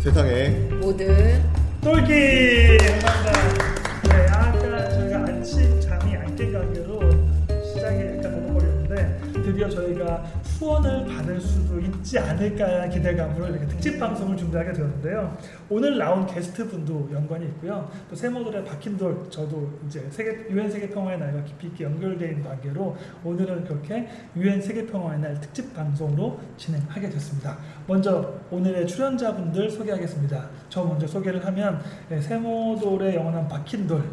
세상에 모든 똘기 감사합니다. 네, 아까 저희가 아침 잠이 안 깬 관계로 시작이 약간 버벅거렸는데 드디어 저희가 후원을 받을 수도 있지 않을까 기대감으로 이렇게 특집 방송을 준비하게 되었는데요. 오늘 나온 게스트 분도 연관이 있고요. 또 세모들의 박힌돌 저도 이제 세계 유엔 세계 평화의 날과 깊이 있게 연결되어 관계로 오늘은 그렇게 유엔 세계 평화의 날 특집 방송으로 진행하게 됐습니다. 먼저 오늘의 출연자분들 소개하겠습니다. 저 먼저 소개를 하면 네, 세모돌의 영원한 박힌돌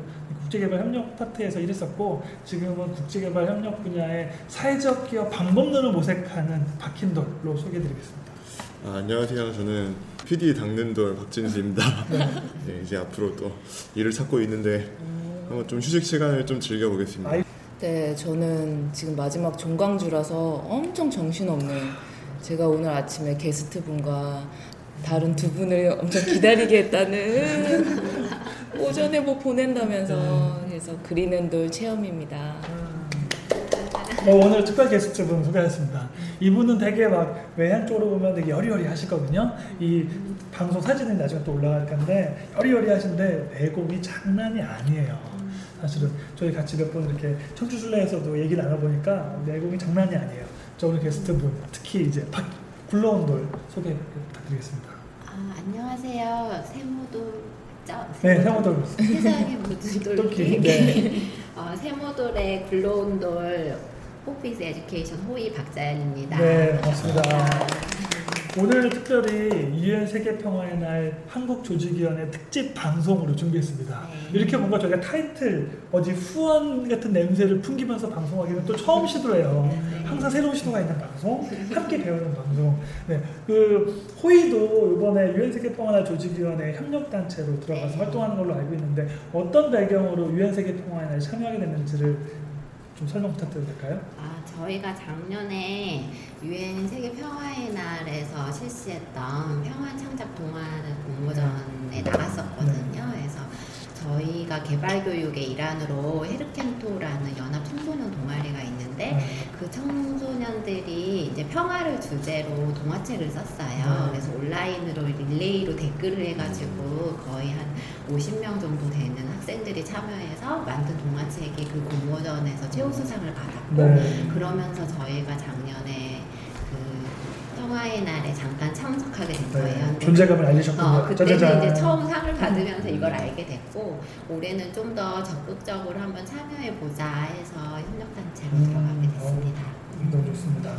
국제개발 협력 파트에서 일했었고 지금은 국제개발 협력 분야의 사회적 기업 방법론을 모색하는 박힌돌로 소개해드리겠습니다. 아, 안녕하세요. 저는 PD 당는돌 박진수입니다. 네, 이제 앞으로 또 일을 찾고 있는데 한번 좀 휴식 시간을 좀 즐겨보겠습니다. 네 저는 지금 마지막 종강주라서 엄청 정신없는 제가 오늘 아침에 게스트 분과 다른 두 분을 엄청 기다리게 했다는 오전에 뭐 보낸다면서 그래서 그리는 돌 체험입니다. 뭐 오늘 특별 게스트분 소개하겠습니다. 이분은 되게 막 외향 쪽으로 보면 되게 여리여리 하시거든요. 이 방송 사진은 나중에 또 올라갈 건데 여리여리 하신데 내공이 장난이 아니에요. 사실은 저희 같이 몇 번 이렇게 청주술래에서도 얘기 나눠보니까 내공이 장난이 아니에요. 저 오늘 게스트분 특히 이제 박 굴러온 돌 소개 부탁드리겠습니다. 아, 안녕하세요. 세모돌 죠 네, 세모돌. 세상의 모든. 돌기. 네. 어, 세모돌의 굴러온 돌 호피스 에듀케이션 호이 박자연입니다. 네, 반갑습니다. 오늘 특별히 유엔 세계 평화의 날 한국 조직위원회 특집 방송으로 준비했습니다. 네. 이렇게 뭔가 저희가 타이틀 어디 후원 같은 냄새를 풍기면서 방송하기는 또 처음 시도예요. 네. 항상 새로운 시도가 있는 방송, 함께 배우는 방송. 네, 그 호의도 이번에 유엔 세계 평화날 조직위원회 협력 단체로 들어가서 네. 활동하는 걸로 알고 있는데 어떤 배경으로 유엔 세계 평화의 날 참여하게 됐는지를 좀 설명 부탁드려도 될까요? 아, 저희가 작년에 유엔 세계 평화의 날에서 실시했던 평화 창작 동아리 공모전에 나갔었거든요. 그래서 저희가 개발 교육의 일환으로 헤르켄토라는 연합 청소년 동아리가 있는데 네. 그 청소년들이 이제 평화를 주제로 동화책을 썼어요. 네. 그래서 온라인으로 릴레이로 댓글을 해가지고 거의 한 50명 정도 되는 학생들이 참여해서 만든 동화책이 그 공모전에서 최우수상을 받았고 네. 그러면서 저희가 작년에 그 평화의 날에 잠깐 참석하게 된 거예요. 네. 근데 존재감을 알리셨군요. 어, 그때는 짜자잔. 이제 처음 상을 받으면서 이걸 알게 됐고 올해는 좀 더 적극적으로 한번 참여해 보자 해서 협력단체로 음, 들어가게 됐습니다. 너무 좋습니다.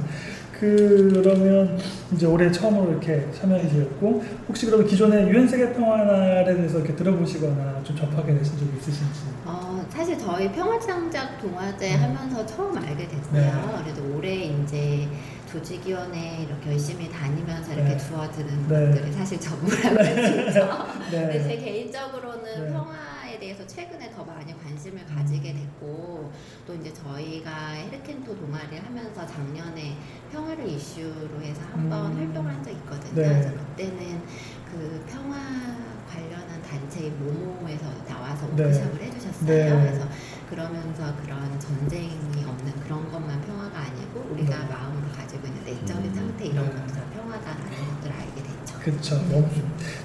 그러면 이제 올해 처음으로 이렇게 참여하게 되었고 혹시 그러면 기존에 유엔 세계 평화날에 대해서 이렇게 들어보시거나 좀 접하게 되신 적이 있으신지? 어, 사실 저희 평화창작 동화제 음. 하면서 처음 알게 됐어요. 네. 그래도 올해 이제 조직위원회 이렇게 열심히 다니면서 이렇게 네. 주어드는 네. 것들이 사실 전부라고 했죠. 근데 제 네. 개인적으로는 네. 평화에 대해서 최근에 더 많이 관심을 가지게 됐고 또 이제 저희가 헤르켄토 동아리를 하면서 작년에 평화를 이슈로 해서 한번 음. 활동을 한 적이 있거든요. 네. 그래서 그때는 그 평화 관련한 단체인 모모에서 나와서 네. 워크숍을 해주셨어요. 네. 그래서 그러면서 그런 전쟁이 없는 그런 것만 평화가 아니고 우리가 네. 마음으로 있는 내적인 상태 이런 네. 것들 평화다라는 것들을 알게 됐죠. 그렇죠. 너무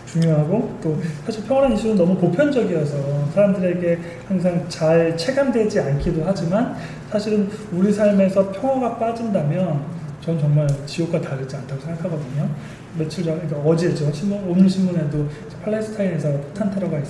중요하고 또 사실 평화라는 이슈는 너무 보편적이어서 사람들에게 항상 잘 체감되지 않기도 하지만 사실은 우리 삶에서 평화가 빠진다면 전 정말 지옥과 다르지 않다고 생각하거든요. 며칠 전, 그러니까 어제죠. 신문, 오늘 신문에도 팔레스타인에서 폭탄 테러가 있,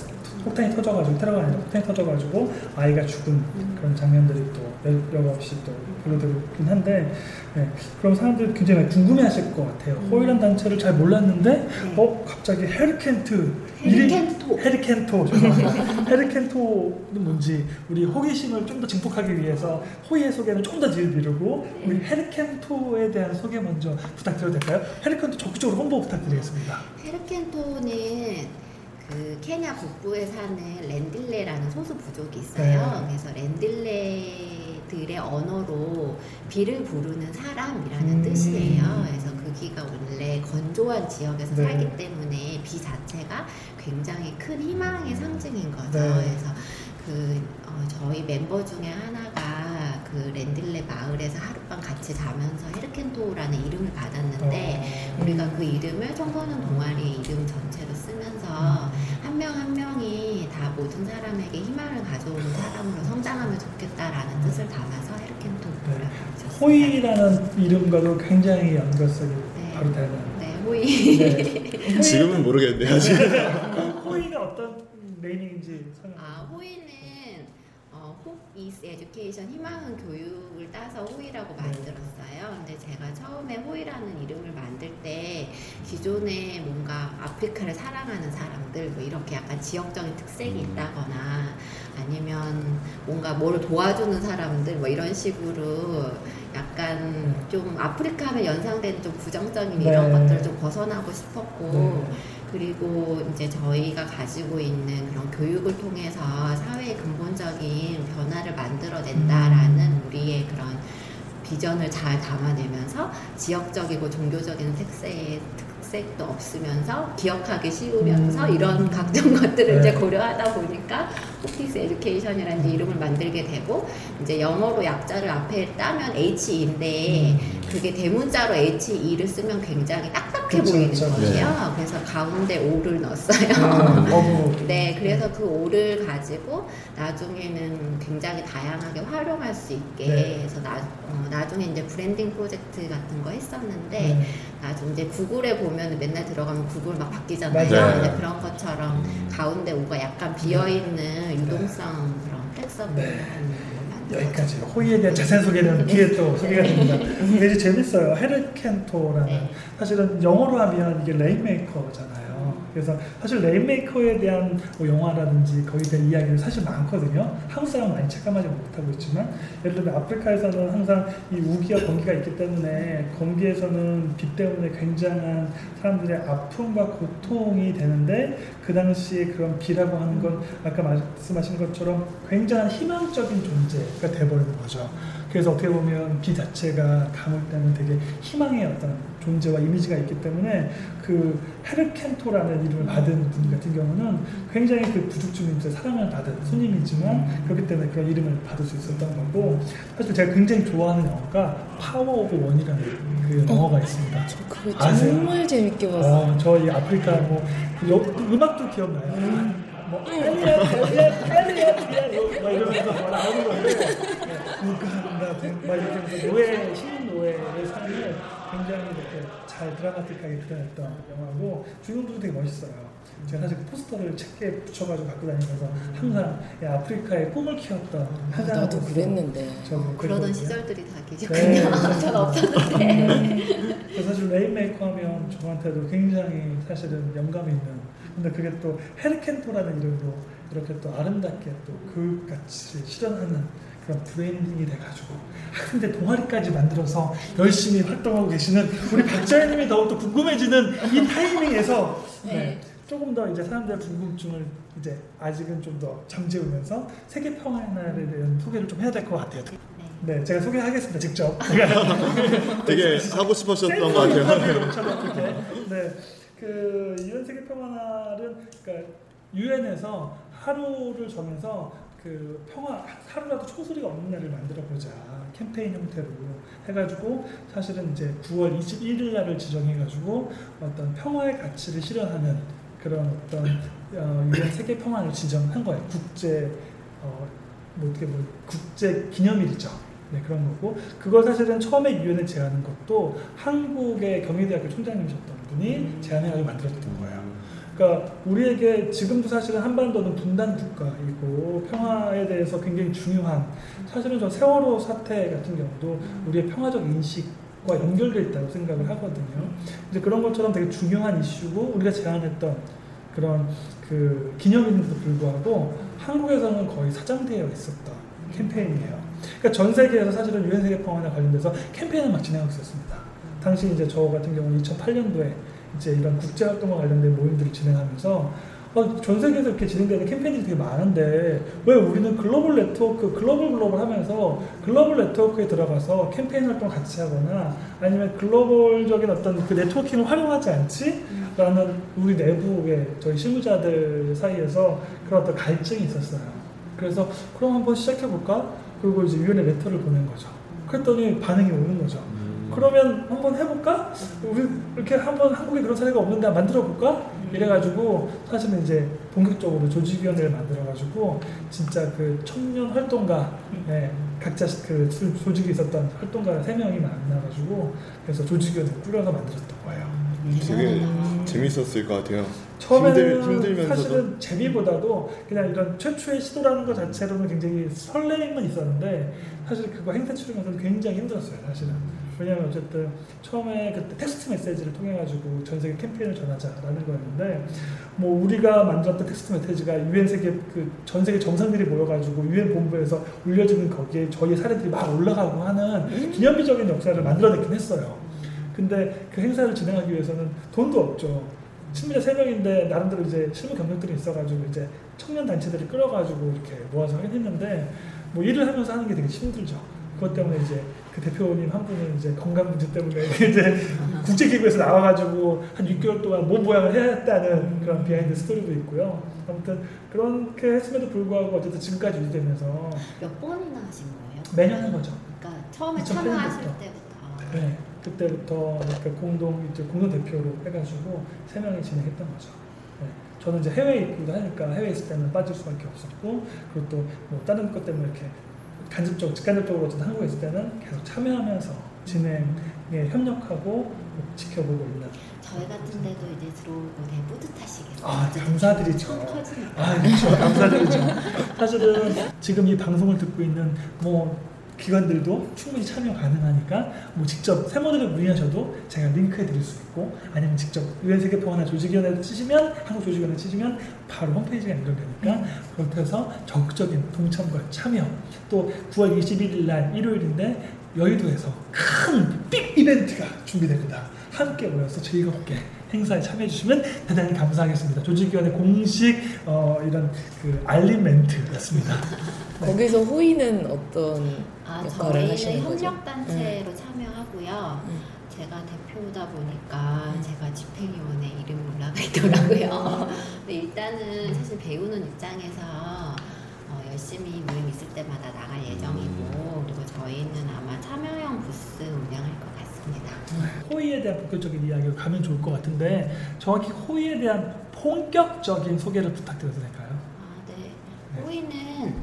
폭탄이 터져가지고 테러가 아니라 폭탄이 터져가지고 아이가 죽은 그런 장면들이 또 여- 여과 없이 또 보여드리긴 한데 네, 그럼 사람들이 굉장히 궁금해하실 것 같아요. 호이란 단체를 잘 몰랐는데 어 갑자기 이름이- 헤르켄토. 헤르켄토 죄송합니다. 헤르켄토는 뭔지 우리 호기심을 좀 더 증폭하기 위해서 호이의 소개는 좀더 미루고 우리 헤르켄토에 대한 소개 먼저 부탁드려도 될까요? 헤르켄토 적극적으로 홍보 부탁드리겠습니다. 헤르켄토는 그 케냐 북부에 사는 렌딜레라는 소수 부족이 있어요. 네. 그래서 렌딜레 들의 언어로 비를 부르는 사람이라는 음. 뜻이에요. 그래서 거기가 원래 건조한 지역에서 네. 살기 때문에 비 자체가 굉장히 큰 희망의 상징인 거죠. 네. 그래서 그 어, 저희 멤버 중에 하나가 그 렌딜레 마을에서 하룻밤 같이 자면서 헤르켄토라는 이름을 받았는데 어, 우리가 그 이름을 청소년 동아리 이름 전체 로 쓰면서 한명한 명이 다 모든 사람에게 희망을 가져오는 사람으로 성장하면 좋겠다라는 뜻을 담아서 헤르켄토라고 지었습니다. 호이라는 이름과도 굉장히 연관성이 네. 바로 되는. 네, 호이. 네. 지금은 모르겠는데요. 지금. 호이가 어떤 네이밍인지 설명. 아, 호 is Education, 희망은 교육을 따서 호이라고 네. 만들었어요. 근데 제가 처음에 호이라는 이름을 만들 때 기존에 뭔가 아프리카를 사랑하는 사람들, 뭐 이렇게 약간 지역적인 특색이 음. 있다거나 아니면 뭔가 뭘 도와주는 사람들, 뭐 이런 식으로 약간 좀 아프리카 하면 연상되는 좀 부정적인 이런 네. 것들을 좀 벗어나고 싶었고 네. 그리고 이제 저희가 가지고 있는 그런 교육을 통해서 사회의 근본적인 변화를 만들어낸다라는 우리의 그런 비전을 잘 담아내면서 지역적이고 종교적인 특색의 특색도 없으면서 기억하기 쉬우면서 음. 이런 각종 것들을 네. 이제 고려하다 보니까 호피스 에듀케이션이라는 이름을 만들게 되고 이제 영어로 약자를 앞에 따면 HE인데 그게 대문자로 HE를 쓰면 굉장히 딱딱해 그렇죠, 보이는. 거예요. 그래서 가운데 O를 넣었어요. 네, 어부. 네, 그래서 그 오를 가지고 나중에는 굉장히 다양하게 활용할 수 있게 네. 해서 나, 어, 나중에 이제 브랜딩 프로젝트 같은 거 했었는데 네. 나중 이제 구글에 보면 맨날 들어가면 구글 막 바뀌잖아요. 근데 그런 것처럼 가운데 O가 약간 비어 있는 유동성 그런 flexible한 네. 걸 만들었어요. 여기까지 호이에 대한 자세한 소개는 뒤에 또 소개가 됩니다. 이제 재밌어요. 헤르켄토라는 네. 사실은 영어로 하면 이게 rainmaker잖아요. 그래서 사실 rainmaker에 대한 뭐 영화라든지 거기에 대한 이야기를 사실 많거든요. 한국 사람 많이 체감하지 못하고 있지만 예를 들면 아프리카에서는 항상 이 우기와 건기가 있기 때문에 건기에서는 비 때문에 굉장한 사람들의 아픔과 고통이 되는데 그 당시에 그런 비라고 하는 건 아까 말씀하신 것처럼 굉장한 희망적인 존재가 돼버리는 거죠. 그래서 어떻게 보면 비 자체가 가물 때는 되게 희망의 어떤 존재와 이미지가 있기 때문에 그 헤르켄토라는 이름을 받은 분 같은 경우는 굉장히 그 부족 주민들의 사랑을 받은 손님이지만 그렇기 때문에 그런 이름을 받을 수 있었던 거고 사실 제가 굉장히 좋아하는 영화가 Power of One이라는 그 영화가 있습니다. 그거 아세요? 정말 재밌게 봤어요. 어, 저희 아프리카 뭐 여, 음악도 기억나요. 뭐 엘리엇, 엘리엇, 엘리엇, 엘리엇 막 이러면서 막 나오는 국가 같은 막 이렇게 노예 신인 노예의 삶을 굉장히 이렇게 잘 드라마틱하게 표현했던 영화고 주인공도 되게 멋있어요. 제가 사실 그 포스터를 책에 붙여가지고 갖고 다니면서 항상 이 아프리카의 꿈을 키웠던 아, 한 나도 사람으로서 그랬는데. 저도 그러던 그랬거든요. 시절들이 다 네. 계셨군요. 전 없었는데. 그래서 사실 rainmaker 하면 저한테도 굉장히 사실은 영감이 있는 근데 그게 또 헤르켄토라는 이름으로 이렇게 또 아름답게 또 교육같이 실현하는 그런 브랜딩이 돼가지고 아, 근데 동아리까지 만들어서 열심히 활동하고 계시는 우리 박자연님이 더욱더 궁금해지는 이 타이밍에서 네, 조금 더 이제 사람들의 궁금증을 이제 아직은 좀 더 잠재우면서 세계 평화의 날에 대한 소개를 좀 해야 될 것 같아요. 네. 네, 제가 소개하겠습니다. 직접. 되게 하고 싶으셨던 것 같아요. 네, 그 유엔 세계 평화날은 그러니까 유엔에서 하루를 정해서 그 평화 하루라도 총소리가 없는 날을 만들어 보자 캠페인 형태로 해가지고 사실은 이제 9월 21일 날을 지정해가지고 어떤 평화의 가치를 실현하는 그런 어떤 어, 유엔 세계 평화를 지정한 거예요. 국제 어, 뭐 어떻게 뭐 국제 기념일이죠. 네 그런 거고 그걸 사실은 처음에 유엔에 제안한 것도 한국의 경희대학교 총장님이셨던 분이 제안해가지고 만들었던 거예요. 그러니까 우리에게 지금도 사실은 한반도는 분단 국가이고 평화에 대해서 굉장히 중요한 사실은 저 세월호 사태 같은 경우도 우리의 평화적 인식과 연결돼 있다고 생각을 하거든요. 이제 그런 것처럼 되게 중요한 이슈고 우리가 제안했던 그런 그 기념일인데도 불구하고 한국에서는 거의 사장되어 있었던 캠페인이에요. 그러니까 전 세계에서 사실은 유엔 세계 평화에 관련돼서 캠페인을 막 진행하고 있었습니다. 당시 이제 저 같은 경우는 2008년도에 이제 이런 국제 활동과 관련된 모임들을 진행하면서 어, 전 세계에서 이렇게 진행되는 캠페인들이 되게 많은데 왜 우리는 글로벌 네트워크, 글로벌 글로벌 하면서 글로벌 네트워크에 들어가서 캠페인 활동 같이 하거나 아니면 글로벌적인 어떤 그 네트워킹을 활용하지 않지? 라는 우리 내부의 저희 실무자들 사이에서 그런 어떤 갈증이 있었어요. 그래서 그럼 한번 시작해볼까? 그리고 이제 유엔에 레터를 보낸 거죠. 그랬더니 반응이 오는 거죠. 그러면 한번 해볼까? 우리 이렇게 한번 한국에 그런 사례가 없는데 만들어 볼까? 이래가지고 사실은 이제 본격적으로 조직위원회를 만들어가지고 진짜 그 청년 활동가 네, 각자 그 조- 조직에 있었던 활동가 세 명이 만나가지고 그래서 조직위원회 를 꾸려서 만들었던 거예요. 되게 재밌었을 것 같아요. 처음에는 힘들, 힘들면서도 사실은 재미보다도 그냥 이런 최초의 시도라는 것 자체로는 굉장히 설레임은 있었는데 사실 그거 행사 치르면서 굉장히 힘들었어요 사실은 왜냐하면 어쨌든 처음에 그때 텍스트 메시지를 통해 가지고 전 세계 캠페인을 전하자라는 거였는데 뭐 우리가 만들었던 텍스트 메시지가 유엔 세계 그 전 세계 정상들이 모여가지고 유엔 본부에서 올려지는 거기에 저희 사례들이 막 올라가고 하는 기념비적인 역사를 만들어냈긴 했어요. 근데 그 행사를 진행하기 위해서는 돈도 없죠. 실무자 세 명인데 나름대로 이제 실무 경력들이 있어가지고 이제 청년 단체들을 끌어가지고 이렇게 모아서 하긴 했는데 뭐 일을 하면서 하는 게 되게 힘들죠. 그것 때문에 이제 그 대표님 한 분은 이제 건강 문제 때문에 이제 국제기구에서 나와가지고 한 6개월 동안 몸 보양을 해야 했다는 그런 비하인드 스토리도 있고요. 아무튼 그렇게 했음에도 불구하고 어쨌든 지금까지 유지되면서 몇 번이나 하신 거예요? 매년 한 거죠. 그러니까 처음에 2008 참여하실. 때부터. 네, 그때부터 이렇게 공동 이제 공동 대표로 해가지고 세 명이 진행했던 거죠. 네, 저는 이제 해외에 있기도 하니까 해외에 있을 때는 빠질 수밖에 없었고 그리고 또 뭐 다른 것 때문에 이렇게 간접적, 직간접적으로 어쨌든 한국에 있을 때는 계속 참여하면서 진행에 협력하고 지켜보고 있는. 저희 같은 데도 이제 들어오고 되게 뿌듯하시겠어요. 아, 감사드리죠. 통 터지니까. 아, 그렇죠. 감사드리죠. 사실은 지금 이 방송을 듣고 있는 뭐 기관들도 충분히 참여 가능하니까 뭐 직접 세모들을 문의하셔도 제가 링크해 드릴 수 있고 아니면 직접 유엔 세계 평화나 조직위원회를 치시면 한국 조직위원회 치시면 바로 홈페이지가 연결되니까 그렇게 해서 적극적인 동참과 참여 또 9월 21일 날 일요일인데 여의도에서 큰 빅 이벤트가 준비됩니다. 함께 모여서 즐겁게 행사에 참여해 주시면 대단히 감사하겠습니다. 조직위원회 공식 어, 이런 그 알림 멘트였습니다. 네. 거기서 호의는 어떤 아, 역할을 저희는 하시는 거죠? 협력단체로 참여하고요. 음. 제가 대표다 보니까 제가 집행위원회 이름이 올라가 있더라고요. 근데 일단은 사실 배우는 입장에서 어, 열심히 모임 있을 때마다 나갈 예정이고 그리고 저희는 아마 참여형 부스 운영할 것 같습니다. 호의에 대한 본격적인 이야기로 가면 좋을 것 같은데 정확히 호의에 대한 본격적인 소개를 부탁드려도 될까요? 아, 네. 네. 호의는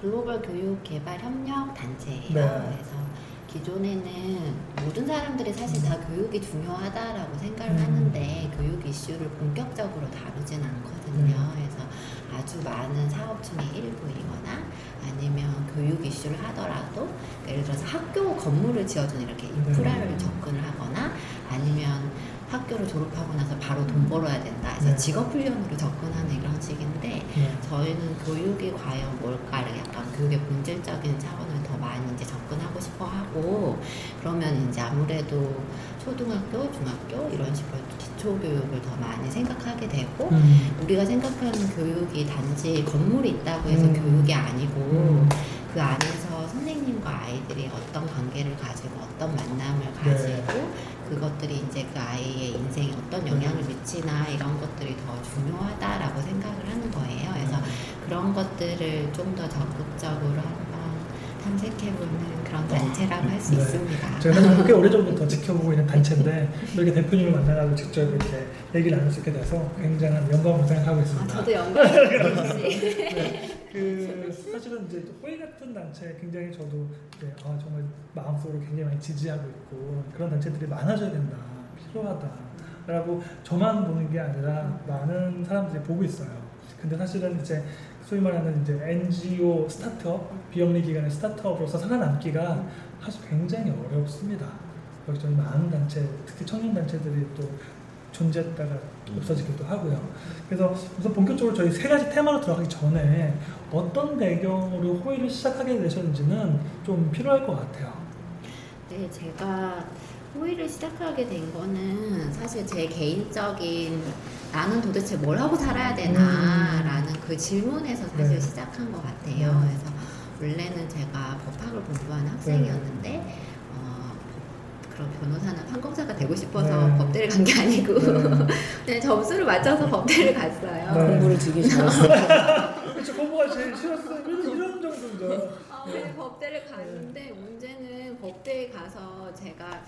글로벌 교육 개발 협력 단체예요. 네. 그래서 기존에는 모든 사람들이 사실 다 교육이 중요하다라고 생각을 음. 하는데 교육 이슈를 본격적으로 다루진 않거든요. 음. 그래서 아주 많은 사업 중에 일부이거나 아니면 교육 이슈를 하더라도 예를 들어서 학교 건물을 지어주는 이렇게 인프라를 네. 접근을 하거나 아니면 학교를 졸업하고 나서 바로 돈 벌어야 된다. 그래서 네. 직업 훈련으로 접근하는 이런 식인데 네. 저희는 교육이 과연 뭘까 이렇게 약간 교육의 본질적인 차원을 더 많이 이제 접근하고 싶어 하고 그러면 이제 아무래도 초등학교, 중학교 이런 식으로 기초 교육을 더 많이 생각하게 되고 음. 우리가 생각하는 교육이 단지 건물이 있다고 해서 음. 교육이 아니고 음. 그 안에서 선생님과 아이들이 어떤 관계를 가지고 어떤 만남을 네. 가지고 그것들이 이제 그 아이의 인생에 어떤 영향을 미치나 이런 것들이 더 중요하다라고 생각을 하는 거예요. 그래서 그런 것들을 좀 더 적극적으로 한번 탐색해보는 그런 단체라고 할수 네. 있습니다. 제가 사실 꽤 오래전부터 지켜보고 있는 단체인데 이렇게 대표님을 만나가지고 직접 이렇게 얘기를 나눌 수 있게 돼서 굉장한 영광으로 생각하고 아, 있습니다. 저도 영광입니다. 네, 그 사실은 이제 또 호의 같은 단체 굉장히 저도 이제 아, 정말 마음속으로 굉장히 많이 지지하고 있고 그런 단체들이 많아져야 된다 필요하다 라고 저만 보는 게 아니라 많은 사람들이 보고 있어요. 근데 사실은 이제 소위 말하는 이제 NGO 스타트업, 비영리 기관의 스타트업으로서 살아남기가 사실 굉장히 어렵습니다. 여기저기 많은 단체, 특히 청년 단체들이 또 존재했다가 없어지기도 하고요. 그래서 우선 본격적으로 저희 세 가지 테마로 들어가기 전에 어떤 배경으로 호의를 시작하게 되셨는지는 좀 필요할 것 같아요. 네, 제가 호의를 시작하게 된 거는 사실 제 개인적인 나는 도대체 뭘 하고 살아야 되나라는 그 질문에서 사실 음. 네. 시작한 것 같아요. 네. 그래서 원래는 제가 법학을 공부하는 학생이었는데 어, 그런 변호사나 판검사가 되고 싶어서 네. 법대를 간 게 아니고 네. 그냥 점수를 맞춰서 법대를 갔어요. 네. 공부를 되게 잘했어요. 그렇죠. 공부가 제일 싫었어요. 그래도 이런 정도죠. 어, 그래서 법대를 갔는데 문제는 법대에 가서 제가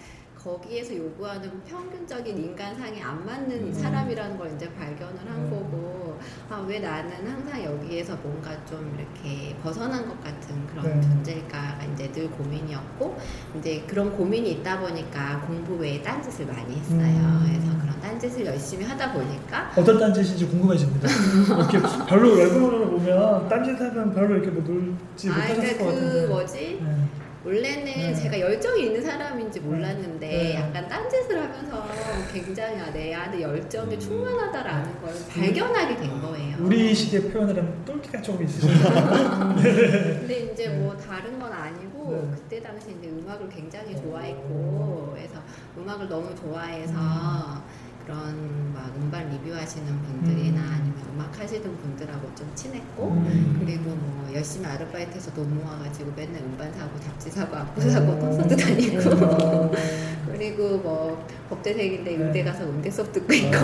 거기에서 요구하는 평균적인 인간상에 안 맞는 음. 사람이라는 걸 이제 발견을 한 음. 거고 아, 왜 나는 항상 여기에서 뭔가 좀 이렇게 벗어난 것 같은 그런 네. 존재일까가 이제 늘 고민이었고 이제 그런 고민이 있다 보니까 공부 외에 딴짓을 많이 했어요. 음. 그래서 그런 딴짓을 열심히 하다 보니까 어떤 딴짓인지 궁금해집니다. 이렇게 별로 외부로 보면 딴짓하면 별로 이렇게 뭐 놀지 아, 못하셨을 그러니까 것 그 같은데. 제가 열정이 있는 사람인지 몰랐는데 네. 약간 딴짓을 하면서 굉장히 아, 내 안에 열정이 음. 충만하다라는 걸 발견하게 된 거예요. 우리 시대 표현을 하면 똘끼가 조금 있으신가요? 근데 이제 네. 뭐 다른 건 아니고 네. 그때 당시 이제 음악을 굉장히 좋아했고 그래서 음악을 너무 좋아해서 그런 막 음반 리뷰하시는 분들이나 음. 아니면 음악 하시는 분들하고 좀 친했고 음. 그리고 뭐 열심히 아르바이트해서 돈 모아가지고 맨날 음반 사고 잡지 사고 악보 음. 사고 콘서트 다니고 음. 그리고 뭐 법대생인데 네. 의대 가서 음대 수업 듣고 있고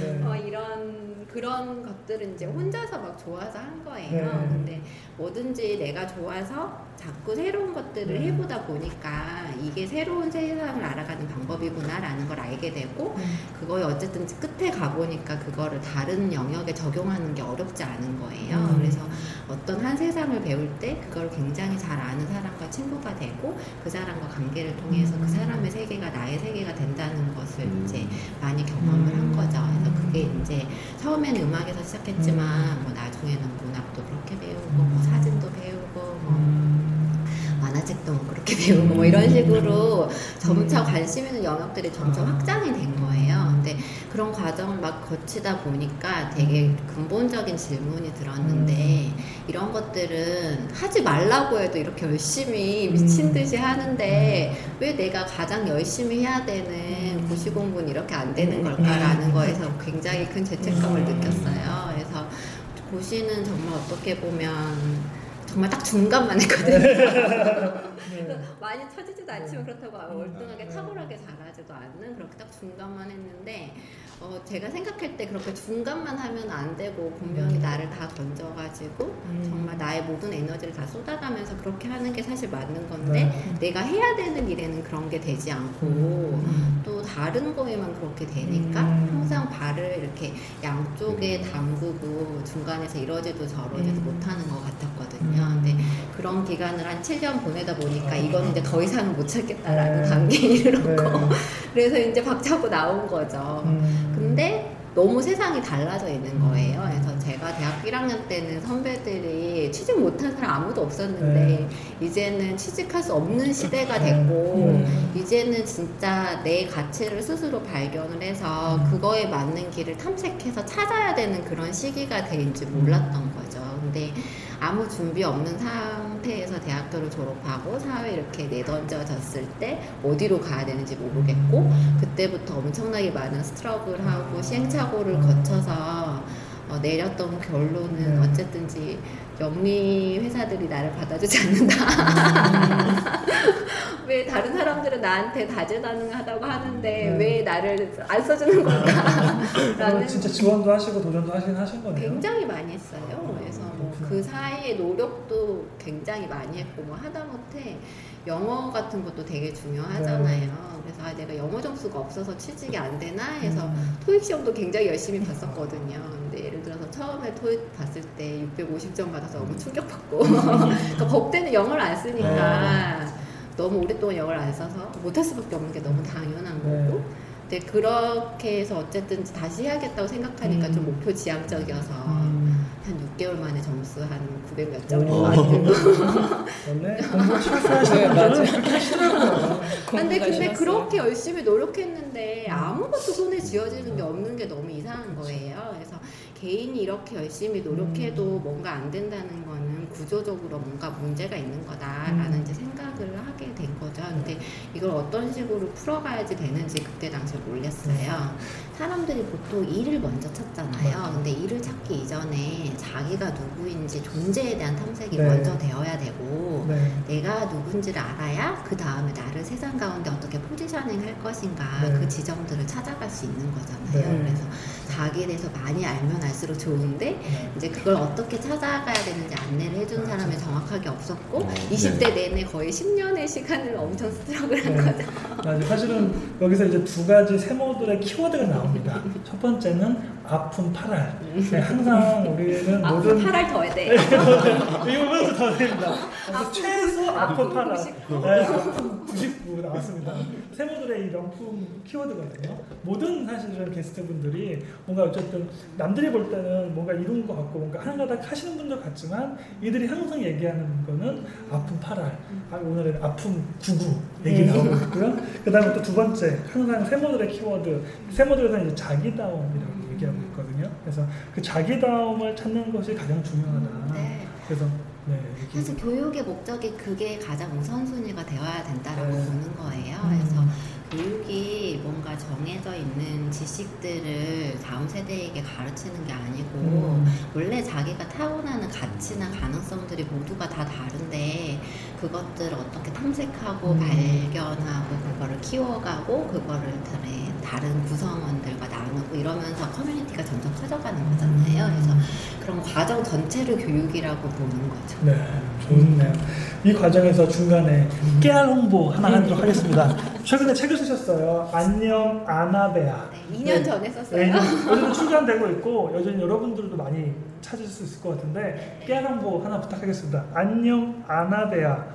네. 어, 이런 그런 것들은 이제 혼자서 막 좋아서 한 거예요. 네. 근데 뭐든지 내가 좋아서 자꾸 새로운 것들을 네. 해보다 보니까 이게 새로운 세상을 알아가는 방법이구나라는 걸 알게 되고 그거에 어쨌든 끝에 가보니까 그거를 다른 영역에 적용하는 게 어렵지 않은 거예요. 음. 그래서 어떤 한 세상을 배울 때 그걸 굉장히 잘 아는 사람과 친구가 되고 그 사람과 관계를 통해서 그 사람의 세계가 나의 세계가 된다는 것을 음. 이제 많이 경험을 한 음. 거죠. 그래서 그게 이제 처음에는 음악에서 시작했지만 뭐 나중에는 문학도 그렇게 배우고 뭐 사진도 배우고 뭐 음. 만화책도 뭐 그렇게 배우고 뭐 이런 식으로 점차 음. 관심 있는 영역들이 점점 아. 확장이 된 거예요. 근데 그런 과정을 막 거치다 보니까 되게 근본적인 질문이 들었는데 음. 이런 것들은 하지 말라고 해도 이렇게 열심히 미친 음. 듯이 하는데 왜 내가 가장 열심히 해야 되는 고시 공부는 이렇게 안 되는 걸까라는 거에서 굉장히 큰 죄책감을 음. 느꼈어요. 그래서 고시는 정말 어떻게 보면 정말 딱 중간만 했거든요. 네. 많이 쳐지지도 않지만 그렇다고 음. 월등하게 네. 탁월하게 잘하지도 않는 그렇게 딱 중간만 했는데 어, 제가 생각할 때 그렇게 중간만 하면 안 되고 분명히 음. 나를 다 던져가지고 음. 정말 나의 모든 에너지를 다 쏟아가면서 그렇게 하는 게 사실 맞는 건데 네. 내가 해야 되는 일에는 그런 게 되지 않고 음. 또 다른 거에만 그렇게 되니까 음. 항상 발을 이렇게 양쪽에 담그고 중간에서 이러지도 저러지도 음. 못하는 것 같았거든요. 음. 근데 그런 기간을 한 7년 보내다 보니까 이거는 이제 더 이상은 못 참겠다라는 네. 단계에 이르렀고 네. 그래서 이제 박차고 나온 거죠. 음. 근데 너무 세상이 달라져 있는 거예요. 그래서 제가 대학교 1학년 때는 선배들이 취직 못한 사람 아무도 없었는데 이제는 취직할 수 없는 시대가 됐고 음. 이제는 진짜 내 가치를 스스로 발견을 해서 음. 그거에 맞는 길을 탐색해서 찾아야 되는 그런 시기가 될지 몰랐던 거죠. 근데 아무 준비 없는 상태에서 대학교를 졸업하고 사회에 이렇게 내던져졌을 때 어디로 가야 되는지 모르겠고 그때부터 엄청나게 많은 스트러글하고 시행착오를 거쳐서 어, 내렸던 결론은 네. 어쨌든지 영리 회사들이 나를 받아주지 않는다. 왜 다른 사람들은 나한테 다재다능하다고 하는데 네. 왜 나를 안 써주는 걸까? 라는 진짜 지원도 하시고 도전도 하신 하신 거네요. 굉장히 많이 했어요. 그래서 뭐 그 사이에 노력도 굉장히 많이 했고 뭐 하다못해 영어 같은 것도 되게 중요하잖아요. 그래서 아, 내가 영어 점수가 없어서 취직이 안 되나 해서 음. 토익 시험도 굉장히 열심히 봤었거든요. 근데 예를 들어서 처음에 토익 봤을 때 650점 받아서 너무 충격받고 그러니까 법대는 영어를 안 쓰니까 너무 오랫동안 영어를 안 써서 못할 수밖에 없는 게 너무 당연한 네. 거고 근데 그렇게 해서 어쨌든 다시 해야겠다고 생각하니까 음. 좀 목표 지향적이어서 음, 한 6개월 만에 점수 한 900몇 공부 네. 분들은 그렇게 하시더라고요. 근데 근데. 그렇게 열심히 노력했는데 아무것도 손에 쥐어지는 게 없는 게 너무 이상한 거예요. 그래서 개인이 이렇게 열심히 노력해도 음. 뭔가 안 된다는 거는 구조적으로 뭔가 문제가 있는 거다라는 음. 이제 생각을 하게 된 거죠. 근데 이걸 어떤 식으로 풀어가야지 되는지 그때 당시에 몰랐어요. 사람들이 보통 일을 먼저 찾잖아요. 근데 일을 찾기 이전에 자기가 누구인지 존재에 대한 탐색이 네. 먼저 되어야 되고 네. 내가 누군지를 알아야 그 다음에 나를 세상 가운데 어떻게 포지셔닝 할 것인가 네. 그 지점들을 찾아갈 수 있는 거잖아요. 네. 그래서 자기에 대해서 많이 알면 알수록 좋은데 네. 이제 그걸 어떻게 찾아가야 되는지 안내를 해준. 사람이 정확하게 없었고 어, 20대 내내 거의 10년의 시간을 엄청 스트럭을 한 네. 거죠. 맞아요. 사실은 여기서 이제 두 가지 세모들의 키워드가 나옵니다. 첫 번째는 아픔 파랄. 네, 항상 우리는 앞으로 모든 네, 팔알 더해야 돼. 이거보다 더 됩니다. 그래서 최소 아픔. 99. 네, 아픔 99 나왔습니다. 세모들의 이 명품 키워드거든요. 모든 사실은 게스트분들이 뭔가 어쨌든 남들이 볼 때는 뭔가 이룬 것 같고 뭔가 하나가닥 하시는 분들 같지만 이들이 항상 얘기하는 거는 아픔 파랄. 아, 오늘은 아픔 99 얘기 나오고 있고요. 그 다음에 또 두 번째 항상 세모들의 키워드 세모들에서는 이제 자기다움이라고 얘기하고 있거든요. 그래서 그 자기다움을 찾는 것이 가장 중요하다. 네. 그래서 네 사실 교육의 목적이 그게 가장 우선순위가 되어야 된다라고 네. 보는 거예요. 음. 그래서 교육이 뭔가 정해져 있는 지식들을 다음 세대에게 가르치는 게 아니고 음. 원래 자기가 타고나는 가치나 가능성들이 모두가 다 다른데 그것들을 어떻게 탐색하고 음. 발견하고 그거를 키워가고 그거를 다른- 구성원들과 나누고 이러면서 커뮤니티가 점점 커져가는 거잖아요. 음. 그래서 그런 과정 전체를 교육이라고 보는 거죠. 네, 좋네요. 이 과정에서 중간에 깨알 홍보 하나 하도록 하겠습니다. 최근에 책을 쓰셨어요. 안녕 아나베아. 네, 2년 전에 썼어요. 네, 요즘 출간되고 있고 여전히 여러분들도 많이 찾을 수 있을 것 같은데 깨알 홍보 하나 부탁하겠습니다. 안녕 아나베아.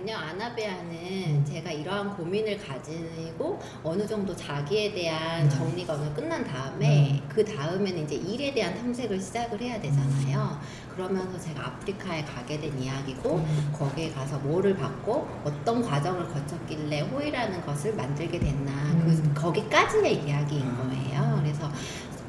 아, 안녕 아나베아는 제가 이러한 고민을 가지고 어느 정도 자기에 대한 음. 정리가 오늘 끝난 다음에 그 다음에는 이제 일에 대한 탐색을 시작을 해야 되잖아요. 그러면서 제가 아프리카에 가게 된 이야기고 음. 거기에 가서 뭐를 받고 어떤 과정을 거쳤길래 호이라는 것을 만들게 됐나 음. 그 거기까지의 이야기인 거예요. 그래서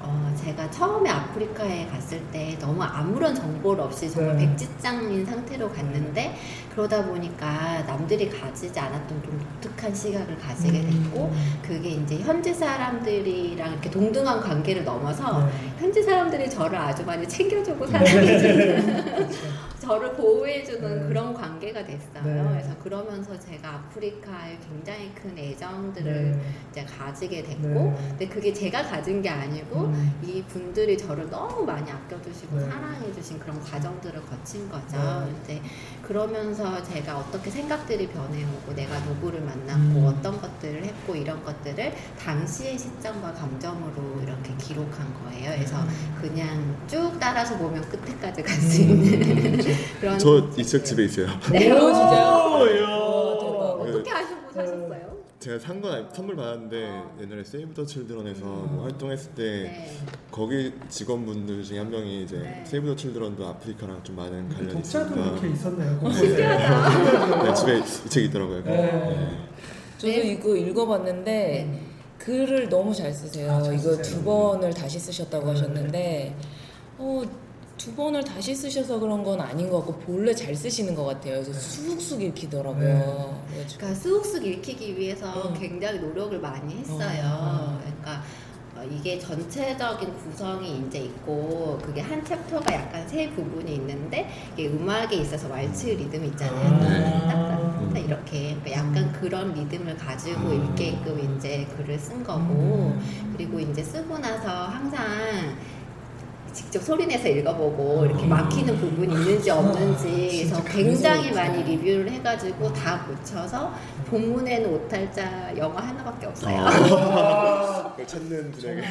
어, 제가 처음에 아프리카에 갔을 때 너무 아무런 정보를 없이 정말 네. 백지장인 상태로 갔는데 그러다 보니까 남들이 가지지 않았던 좀 독특한 시각을 가지게 됐고 음. 그게 이제 현지 사람들이랑 이렇게 동등한 관계를 넘어서 네. 현지 사람들이 저를 아주 많이 챙겨주고 사랑해주는 그렇죠. 저를 보호해주는 네. 그런 관계가 됐어요. 네. 그래서 그러면서 제가 아프리카에 굉장히 큰 애정들을 네. 이제 가지게 됐고 네. 근데 그게 제가 가진 게 아니고 음. 이 분들이 저를 너무 많이 아껴주시고 네. 사랑해주신 그런 과정들을 거친 거죠. 네. 이제 그러면서 제가 어떻게 생각들이 변해오고 내가 누구를 만났고 음. 어떤 것들을 했고 이런 것들을 당시의 시점과 감정으로 이렇게 기록한 거예요. 그래서 그냥 쭉 따라서 보면 끝에까지 갈수 음. 있는 그런 저이책 집에 있어요. 네. 오, 진짜요? 오. 어떻게 사셨어요? 제가 산 건 선물 받았는데 옛날에 세이브 더 칠드런에서 뭐 활동했을 때 네. 거기 직원분들 중에 한 명이 이제 네. 세이브 더 칠드런도 아프리카랑 좀 많은 관련이 독자도 있으니까 이렇게 있었네요. 네, 집에 이 책이 있더라고요. 네. 네. 저도 네. 이거 읽어봤는데 네. 글을 너무 잘 쓰세요. 아, 잘 이거 쓰세요. 두 번을 다시 쓰셨다고 네. 하셨는데 어, 두 번을 다시 쓰셔서 그런 건 아닌 것 같고 본래 잘 쓰시는 것 같아요. 그래서 쑥쑥 읽히더라고요. 네. 그러니까 쑥쑥 읽히기 위해서 어. 굉장히 노력을 많이 했어요. 어. 그러니까 어, 이게 전체적인 구성이 이제 있고 그게 한 챕터가 약간 세 부분이 있는데 이게 음악에 있어서 왈츠 리듬 있잖아요. 아. 딱딱딱 이렇게 그러니까 약간 그런 리듬을 가지고 읽게끔 이제 글을 쓴 거고 그리고 이제 쓰고 나서 항상 직접 소리내서 읽어보고 이렇게 막히는 부분이 있는지 없는지 진짜 그래서 굉장히. 많이 리뷰를 해가지고 다 고쳐서 본문에는 오탈자 영어 하나밖에 없어요. 아, 찾는 분에게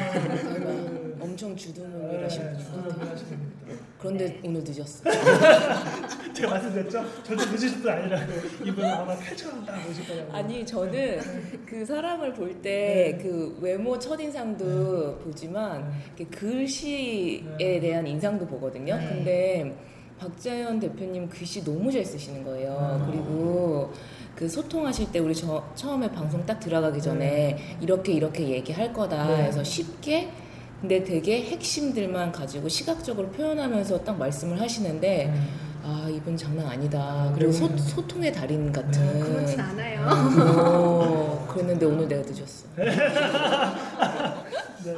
엄청 네, 주둔을 하시는 분 주도를 하시는 분입니다. 그런데 오늘 늦었어. 제가 말씀드렸죠? 절대 늦으실 분 아니라고 이분 아마 8천원 딱 오실 거라고 아니 저는 그 사람을 볼 때 그 외모 첫인상도 보지만 이렇게 글씨에 네. 대한 인상도 보거든요. 네. 근데 박자연 대표님 글씨 너무 잘 쓰시는 거예요. 음. 그리고 그 소통하실 때 우리 저 처음에 방송 딱 들어가기 전에 이렇게 이렇게 얘기할 거다 네. 해서 쉽게 근데 되게 핵심들만 가지고 시각적으로 표현하면서 딱 말씀을 하시는데 아 이분 장난 아니다. 그리고 소, 네. 소통의 달인 같은. 그렇진 않아요. 어, 그랬는데 오늘 내가 늦었어. 네.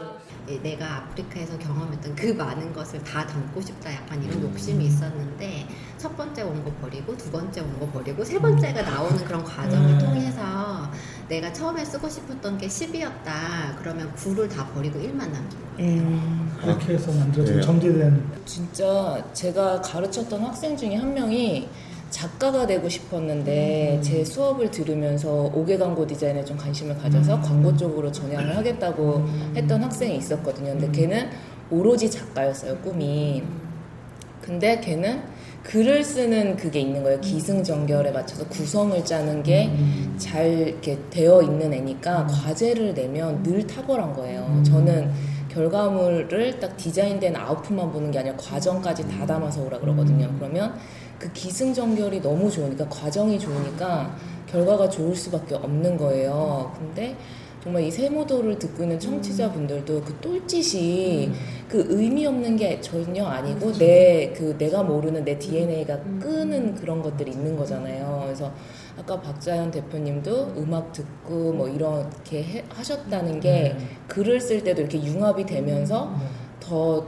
예, 내가 아프리카에서 경험했던 그 많은 것을 다 담고 싶다. 약간 이런 욕심이 있었는데 첫 번째 원고 버리고 두 번째 원고 버리고 세 번째가 나오는 그런 과정을 음. 통해서 내가 처음에 쓰고 싶었던 게 10이었다. 그러면 9를 다 버리고 1만 남긴 거예요. 그렇게 해서 만들어진 네. 전개된 진짜 제가 가르쳤던 학생 중에 한 명이 작가가 되고 싶었는데 음. 제 수업을 들으면서 5개 광고 디자인에 좀 관심을 가져서 음. 광고 쪽으로 전향을 하겠다고 음. 했던 학생이 있었거든요. 근데 음. 걔는 오로지 작가였어요, 꿈이. 근데 걔는 글을 쓰는 그게 있는 거예요. 기승전결에 맞춰서 구성을 짜는 게 음. 잘 이렇게 되어 있는 애니까 과제를 내면 늘 탁월한 거예요. 음. 저는 결과물을 딱 디자인된 아웃풋만 보는 게 아니라 과정까지 다 담아서 오라 그러거든요. 음. 그러면 그 기승전결이 너무 좋으니까 과정이 좋으니까 결과가 좋을 수밖에 없는 거예요. 근데 정말 이 세모도를 듣고 있는 청취자분들도 그 똘짓이 그 의미 없는 게 전혀 아니고 내 그 내가 모르는 내 DNA가 끄는 그런 것들이 있는 거잖아요. 그래서 아까 박자연 대표님도 음악 듣고 뭐 이렇게 해- 하셨다는 게 글을 쓸 때도 이렇게 융합이 되면서 더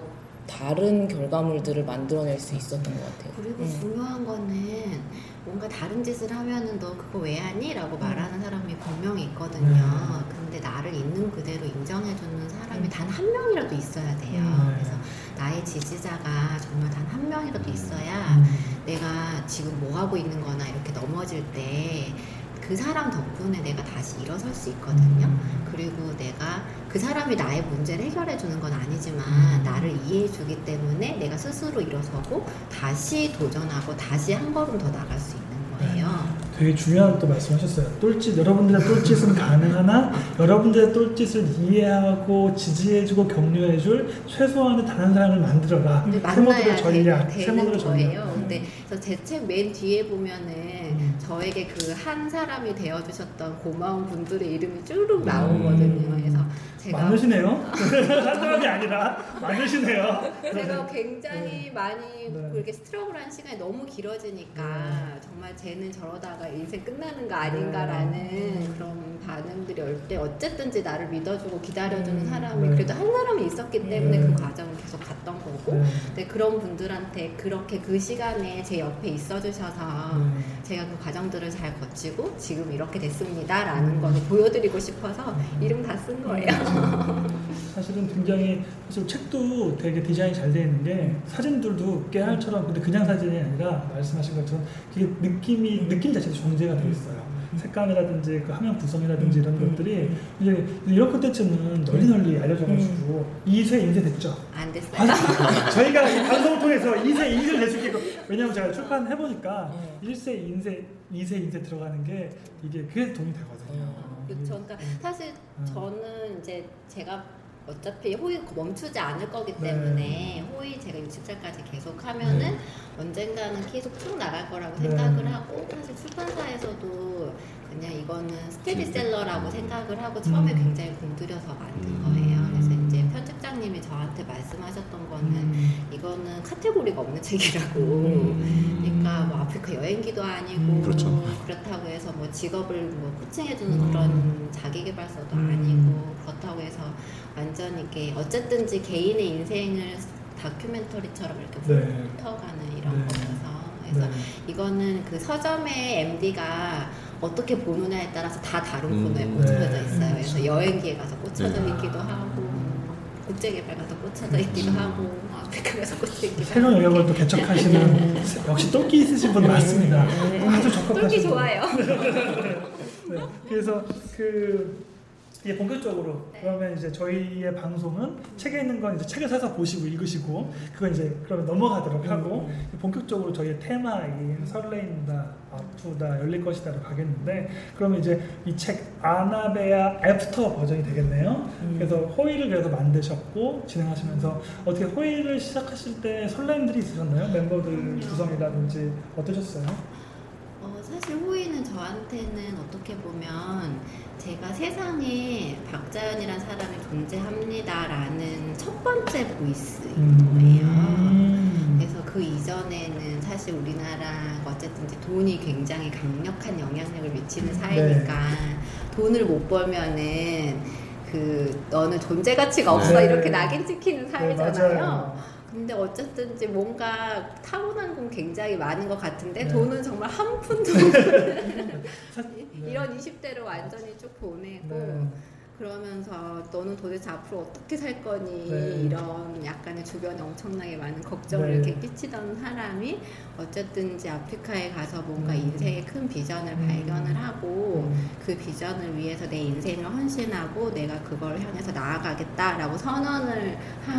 다른 결과물들을 만들어낼 수 있었던 것 같아요. 그리고 음. 중요한 거는 뭔가 다른 짓을 하면은 너 그거 왜 하니? 라고 말하는 사람이 분명히 있거든요. 음. 근데 나를 있는 그대로 인정해주는 사람이 음. 단한 명이라도 있어야 돼요. 음. 그래서 나의 지지자가 정말 단 한 명이라도 있어야 음. 내가 지금 뭐 하고 있는 거나 이렇게 넘어질 때 그 사람 덕분에 내가 다시 일어설 수 있거든요. 그리고 내가 그 사람이 나의 문제를 해결해 주는 건 아니지만 나를 이해해 주기 때문에 내가 스스로 일어서고 다시 도전하고 다시 한 걸음 더 나갈 수 있는 거예요. 되게 중요한 또 말씀하셨어요. 똘짓 여러분들의 똘짓은 가능하나 여러분들의 똘짓을 이해하고 지지해주고 격려해줄 최소한의 다른 사람을 만들어라. 세모들의 전략, 되, 세모들의 는 전략. 근데 그래서 제책 맨 뒤에 보면은 음. 저에게 그 한 사람이 되어주셨던 고마운 분들의 이름이 쭉 나오거든요. 그래서 제가 많으시네요. 한 사람이 아니라 많으시네요. 제가 굉장히 많이 네. 그렇게 스트러글한 시간이 너무 길어지니까 정말 쟤는 저러다가 인생 끝나는 거 아닌가라는 네. 그런 반응들이 올 때 어쨌든지 나를 믿어주고 기다려주는 음, 사람이 네. 그래도 한 사람이 있었기 때문에 네. 그 과정을 계속 갔던 거고 네. 근데 그런 분들한테 그렇게 그 시간에 제 옆에 있어 주셔서 네. 제가 그 과정들을 잘 거치고 지금 이렇게 됐습니다라는 걸 보여드리고 싶어서 이름 다 쓴 거예요. 사실은 굉장히 사실 책도 되게 디자인이 잘 되어 있는 게 사진들도 깨알처럼 근데 그냥 사진이 아니라 말씀하신 것처럼 그게 느낌이 느낌 자체도 정제가 되어 있어요. 색감이라든지 그 화면 구성이라든지 이런 것들이 이제 이런 콘텐츠는 널리 널리 알려져가지고 2세 인쇄 됐죠. 안 됐어요. 아, 저희가 이 방송을 통해서 2세 인쇄를 있게끔 왜냐면 제가 출판 해 보니까 1세 인쇄, 2세 인쇄 들어가는 게 이게 그게 도움이 되거든요. 그렇죠. 그러니까 사실 음. 저는 이제 제가 어차피 호의 멈추지 않을 거기 네. 때문에 호의 제가 60살까지 계속 하면은 네. 언젠가는 계속 쭉 나갈 거라고 네. 생각을 하고 사실 출판사에서도 그냥 이거는 스테디셀러라고 생각을 하고 처음에 음. 굉장히 공들여서 만든 거예요. 그래서 이제 편집장님이 저한테 말씀하셨던 거는 음. 이거는 카테고리가 없는 책이라고. 음. 그러니까 뭐 아프리카 여행기도 아니고 음, 그렇죠. 그렇다고 해서 뭐 직업을 뭐 코칭해주는 음. 그런 자기계발서도 음. 아니고 그렇다고 해서 완전 이게 어쨌든지 개인의 인생을 다큐멘터리처럼 이렇게 네. 훑어가는 이런 네. 거여서 그래서 네. 이거는 그 서점의 MD가 어떻게 보느냐에 따라서 다 다른 음. 코너에 꽂혀져 네. 있어요. 그래서 여행기에 가서 꽂혀져 네. 있기도 하고 국제개발 가서 꽂혀져 있기도 음. 하고 아프리카 가서 꽂혀 있기도 하고 새로운 영역을 또 개척하시는 역시 똘끼 있으신 분 맞습니다. 아주 적합하신 똘끼 분. 좋아요. 네. 그래서 그 이게 본격적으로 네. 그러면 이제 저희의 방송은 책에 있는 건 이제 책을 사서 보시고 읽으시고 그건 이제 그러면 넘어가도록 하고 본격적으로 저희의 테마인 설레인다 아프다 열릴 것이다로 가겠는데 그러면 이제 이 책 아나베아 after 버전이 되겠네요. 그래서 호의를 그래서 만드셨고 진행하시면서 어떻게 호의를 시작하실 때 설렘들이 있으셨나요? 멤버들 구성이라든지 어떠셨어요? 어, 사실 호의는 저한테는 어떻게 보면 제가 세상에 박자연이라는 사람이 존재합니다라는 첫 번째 voice예요. 음. 그래서 그 이전에는 사실 우리나라가 어쨌든 돈이 굉장히 강력한 영향력을 미치는 사회니까 돈을 못 벌면은 그 너는 존재 가치가 없어 네. 이렇게 낙인 찍히는 네, 사회잖아요. 맞아요. 근데 어쨌든 이제 뭔가 타고난 건 굉장히 많은 것 같은데 네. 돈은 정말 한 푼도 사- 네. 이런 20대를 완전히 쭉 보내고 네. 그러면서 너는 도대체 앞으로 어떻게 살 거니 네. 이런 약간의 주변에 엄청나게 많은 걱정을 네. 이렇게 끼치던 사람이 어쨌든 이제 아프리카에 가서 뭔가 음. 인생의 큰 비전을 음. 발견을 하고 음. 그 비전을 위해서 내 인생을 헌신하고 내가 그걸 향해서 나아가겠다라고 선언을 거죠.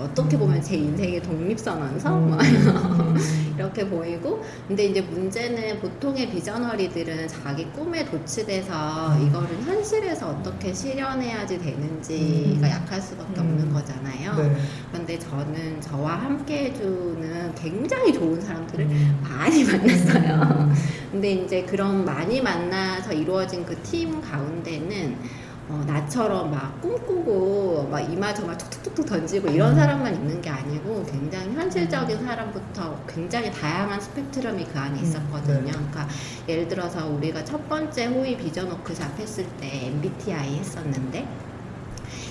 어떻게 음. 보면 제 인생의 독립선언서 음. 뭐 음. 이렇게 보이고 근데 이제 문제는 보통의 비전어리들은 자기 꿈에 도취돼서 음. 이거를 현실에서 어떻게 실현해야지 되는지가 음. 약할 수밖에 음. 없는 거잖아요. 네. 그런데 저는 저와 함께 해주는 굉장히 좋은 사람들을 음. 많이 만났어요. 음. 근데 이제 그런 많이 만나서 이루어진 그 팀 가운데는 어, 나처럼 막 꿈꾸고 막 이마저마 툭툭툭툭 던지고 이런 음. 사람만 있는 게 아니고 굉장히 현실적인 사람부터 굉장히 다양한 스펙트럼이 그 안에 음, 있었거든요. 네. 그러니까 예를 들어서 우리가 첫 번째 호의 비전 워크샵 했을 때 MBTI 했었는데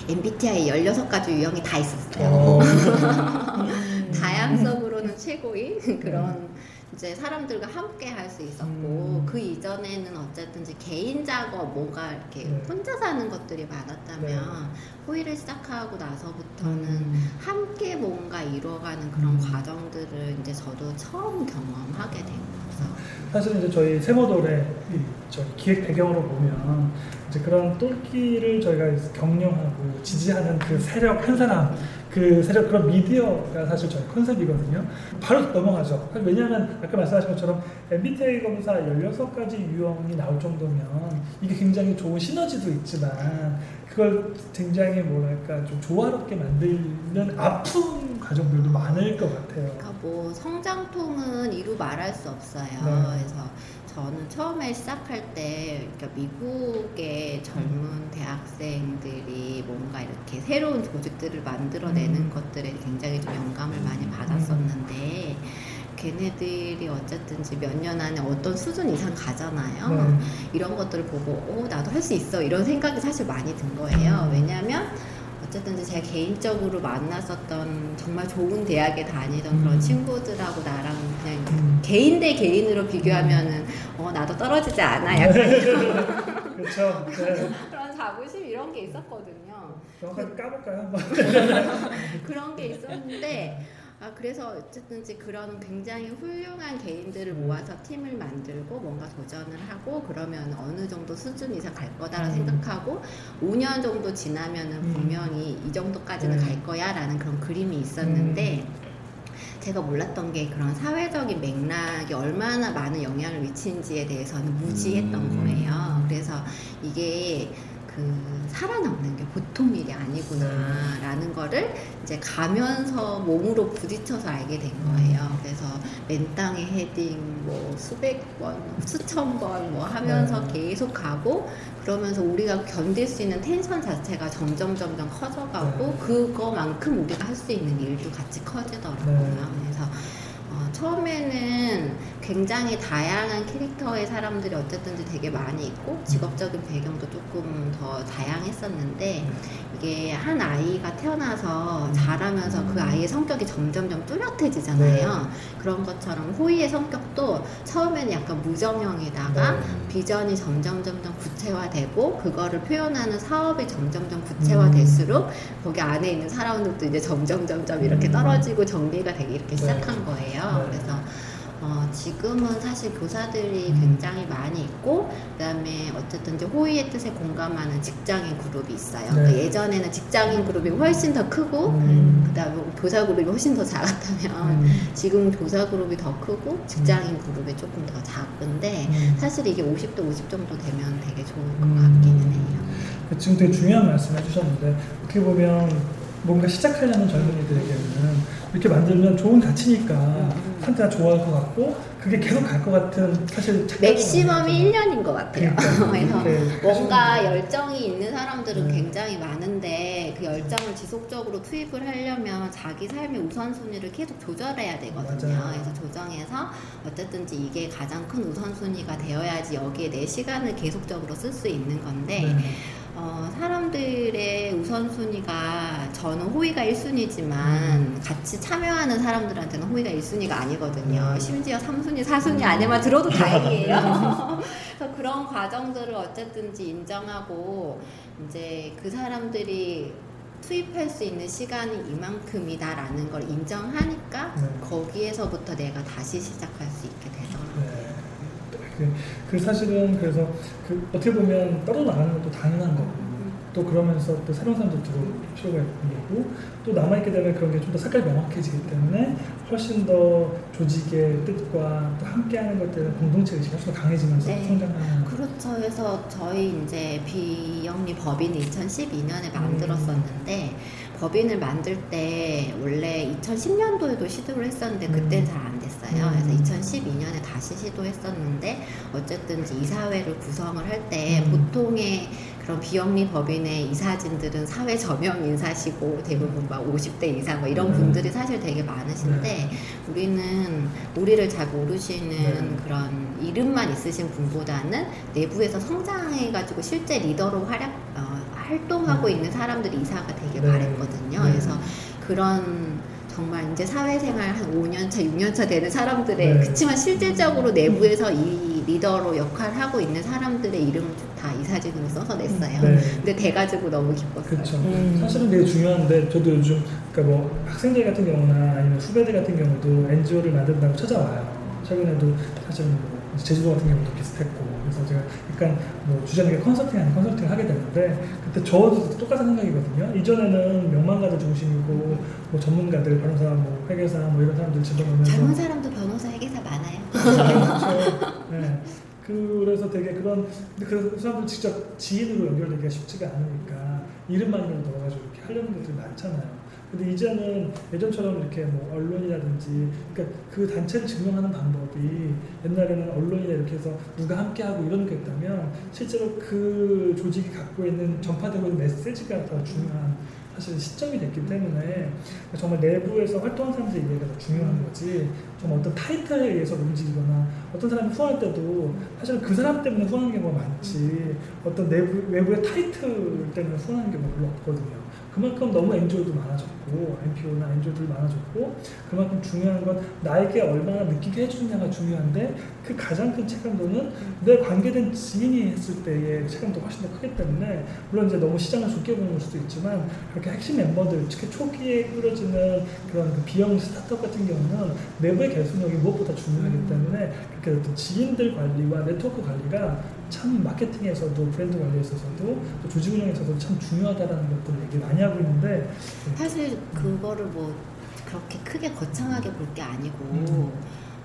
MBTI 16가지 유형이 다 있었어요. 어. 다양성으로는 최고인 그런 이제 사람들과 함께 할 수 있었고 음. 그 이전에는 어쨌든 이제 개인 작업 뭔가 이렇게 네. 혼자 사는 것들이 많았다면 호의를 시작하고 나서부터는 음. 함께 뭔가 이루어가는 그런 음. 과정들을 이제 저도 처음 경험하게 된 거죠. 사실 이제 저희 세모돌의 이 저희 기획 배경으로 보면 이제 그런 똘끼를 저희가 격려하고 지지하는 그 세력 한 사람 그 세력 그런 미디어가 사실 저희 컨셉이거든요. 바로 넘어가죠. 왜냐하면 아까 말씀하신 것처럼 MBTI 검사 16가지 유형이 나올 정도면 이게 굉장히 좋은 시너지도 있지만 그걸 굉장히 뭐랄까 좀 조화롭게 만들는 아픈 과정들도 많을 것 같아요. 그러니까 뭐 성장통은 이루 말할 수 없어요. 네. 그래서 저는 처음에 시작할 때 그러니까 미국의 젊은 대학생들이 뭔가 이렇게 새로운 조직들을 만들어내는 음. 것들에 굉장히 좀 영감을 많이 받았었는데 걔네들이 어쨌든 몇년 안에 어떤 수준 이상 가잖아요. 네. 이런 것들을 보고 오 나도 할 수 있어 이런 생각이 사실 많이 든 거예요. 왜냐하면 어쨌든 이제 제가 개인적으로 만났었던 정말 좋은 대학에 다니던 그런 음. 친구들하고 나랑 그냥 음. 개인 대 개인으로 비교하면은 어 나도 떨어지지 않아 약간 이런, 그렇죠. 네. 그런 자부심 이런 게 있었거든요. 정확하게 까볼까요? 그런 게 있었는데 아 그래서 어쨌든지 그런 굉장히 훌륭한 개인들을 음. 모아서 팀을 만들고 뭔가 도전을 하고 그러면 어느 정도 수준 이상 갈 거다라 음. 생각하고 5년 정도 지나면은 음. 분명히 이 정도까지는 네. 음. 갈 거야라는 그런 그림이 있었는데 제가 몰랐던 게 그런 사회적인 맥락이 얼마나 많은 영향을 미치는지에 대해서는 무지했던 음. 거예요. 그래서 이게 그 살아남는 게 보통 일이 아니구나라는 거를 이제 가면서 몸으로 부딪혀서 알게 된 거예요. 그래서 맨땅에 헤딩 뭐 수백 번, 수천 번 뭐 하면서 네. 계속 가고 그러면서 우리가 견딜 수 있는 텐션 자체가 점점 점점 커져가고 네. 그거만큼 우리가 할 수 있는 일도 같이 커지더라고요. 네. 그래서 어, 처음에는 굉장히 다양한 캐릭터의 사람들이 어쨌든지 되게 많이 있고 직업적인 배경도 조금 더 다양했었는데 이게 한 아이가 태어나서 자라면서 그 아이의 성격이 점점점 뚜렷해지잖아요. 그런 것처럼 호의의 성격도 처음에는 약간 무정형에다가 네. 비전이 점점 점점 구체화되고 그거를 표현하는 사업이 점점점 구체화될수록 거기 안에 있는 사람들도 이제 점점 점점 이렇게 음. 떨어지고 정리가 되기 이렇게 네. 시작한 거예요. 네. 그래서 어, 지금은 사실 교사들이 음. 굉장히 많이 있고 그다음에 어쨌든 이제 호의의 뜻에 공감하는 직장인 그룹이 있어요. 네. 그러니까 예전에는 직장인 그룹이 훨씬 더 크고 음. 그다음에 교사 그룹이 훨씬 더 작았다면 음. 지금 교사 그룹이 더 크고 직장인 그룹이 조금 더 작은데 음. 사실 이게 50대 50 정도 되면 되게 좋을 것 음. 같기는 해요. 지금 되게 중요한 말씀 해주셨는데 어떻게 보면 뭔가 시작하려는 젊은이들에게는 이렇게 만들면 좋은 가치니까 음. 한테나 좋아할 것 같고 그게 계속 갈 것 같은 사실 맥시멈이 많아요. 1년인 것 같아요. 그러니까 그래서 그렇게 뭔가 열정이 있는 사람들은 네. 굉장히 많은데 그 열정을 지속적으로 투입을 하려면 자기 삶의 우선순위를 계속 조절해야 되거든요. 맞아요. 그래서 조정해서 어쨌든지 이게 가장 큰 우선순위가 되어야지 여기에 내 시간을 계속적으로 쓸 수 있는 건데 네. 어, 사람들의 우선순위가 저는 호의가 1순위지만 음. 같이 참여하는 사람들한테는 호의가 1순위가 아니거든요. 음. 심지어 3순위, 4순위 안에만 들어도 다행이에요. 그래서 그런 과정들을 어쨌든지 인정하고 이제 그 사람들이 투입할 수 있는 시간이 이만큼이다라는 걸 인정하니까 네. 거기에서부터 내가 다시 시작할 수 있게 되더라고요. 네. 그, 그 사실은 그래서 그 어떻게 보면 떨어 나가는 것도 당연한 거고 또 그러면서 또 새로운 사람도 들어올 필요가 있는 거고 또 남아있게 되면 그런 게 좀 더 색깔이 명확해지기 때문에 훨씬 더 조직의 뜻과 또 함께하는 것들은 공동체 의식이 훨씬 더 강해지면서 네. 성장하는 그렇죠. 그래서 저희 이제 비영리 법인을 2012년에 만들었었는데 법인을 만들 때 원래 2010년도에도 시도를 했었는데 그때는 음. 잘안 됐어요. 음. 그래서 2012년에 다시 시도했었는데 어쨌든 이제 이사회를 구성을 할때 음. 보통의 그런 비영리 법인의 이사진들은 사회 저명 인사시고 대부분 막 50대 이상 뭐 이런 음. 분들이 사실 되게 많으신데 우리는 우리를 잘 모르시는 네. 그런 이름만 있으신 분보다는 내부에서 성장해가지고 실제 리더로 활약 어, 활동하고 네. 있는 사람들이 이사가 되게 네. 바랬거든요. 네. 그래서 그런 정말 이제 사회생활 한 5년 차, 6년 차 되는 사람들의 네. 그치만 실질적으로 내부에서 이 리더로 역할을 하고 있는 사람들의 이름을 다 이 사진으로 써서 냈어요. 네. 근데 돼가지고 너무 기뻤어요. 그렇죠. 음. 사실은 되게 중요한데 저도 요즘 그러니까 뭐 학생들 같은 경우나 아니면 후배들 같은 경우도 NGO를 만든다고 찾아와요. 최근에도 사실 뭐 제주도 같은 경우도 비슷했고 그래서 제가 약간 뭐 주전에게 컨설팅 하는 컨설팅을 하게 됐는데 그때 저도 똑같은 생각이거든요. 이전에는 명망가들 중심이고 뭐 전문가들 변호사, 뭐 회계사 뭐 이런 사람들 집어넣으면서 젊은 사람도 변호사, 회계사 많아요. 그렇죠. 네. 그래서 되게 그런 근데 그 사람들 직접 지인으로 연결되기가 쉽지가 않으니까 이름만이라도 넣어가지고 이렇게 하려는 것들이 많잖아요. 근데 이제는 예전처럼 이렇게 뭐 언론이라든지 그러니까 그 단체를 증명하는 방법이 옛날에는 언론이나 이렇게 해서 누가 함께하고 이런 게 있다면 실제로 그 조직이 갖고 있는 전파되고 있는 메시지가 더 중요한 사실 시점이 됐기 때문에 정말 내부에서 활동하는 사람들의 이해가 더 중요한 거지 정말 어떤 타이틀에 의해서 움직이거나 어떤 사람이 후원할 때도 사실은 그 사람 때문에 후원하는 경우가 많지 어떤 내부, 외부의 타이틀 때문에 후원하는 경우가 별로 없거든요. 그만큼 너무 NGO도 많아졌고 NPO나 NGO들이 많아졌고 그만큼 중요한 건 나에게 얼마나 느끼게 해주느냐가 중요한데 그 가장 큰 책임도는 내 관계된 지인이 했을 때의 책임도 훨씬 더 크기 때문에 물론 이제 너무 시장을 좁게 보는 걸 수도 있지만 그렇게 핵심 멤버들 특히 초기에 꾸려지는 그런 그 비영 스타트업 같은 경우는 내부의 결속력이 무엇보다 중요하기 때문에 그렇게 어떤 지인들 관리와 네트워크 관리가 참 마케팅에서도 브랜드 관리에 있어서도 또 조직 운영에 있어서도 참 중요하다라는 것들을 얘기 많이 하고 있는데 사실 그거를 뭐 그렇게 크게 거창하게 볼 게 아니고 음.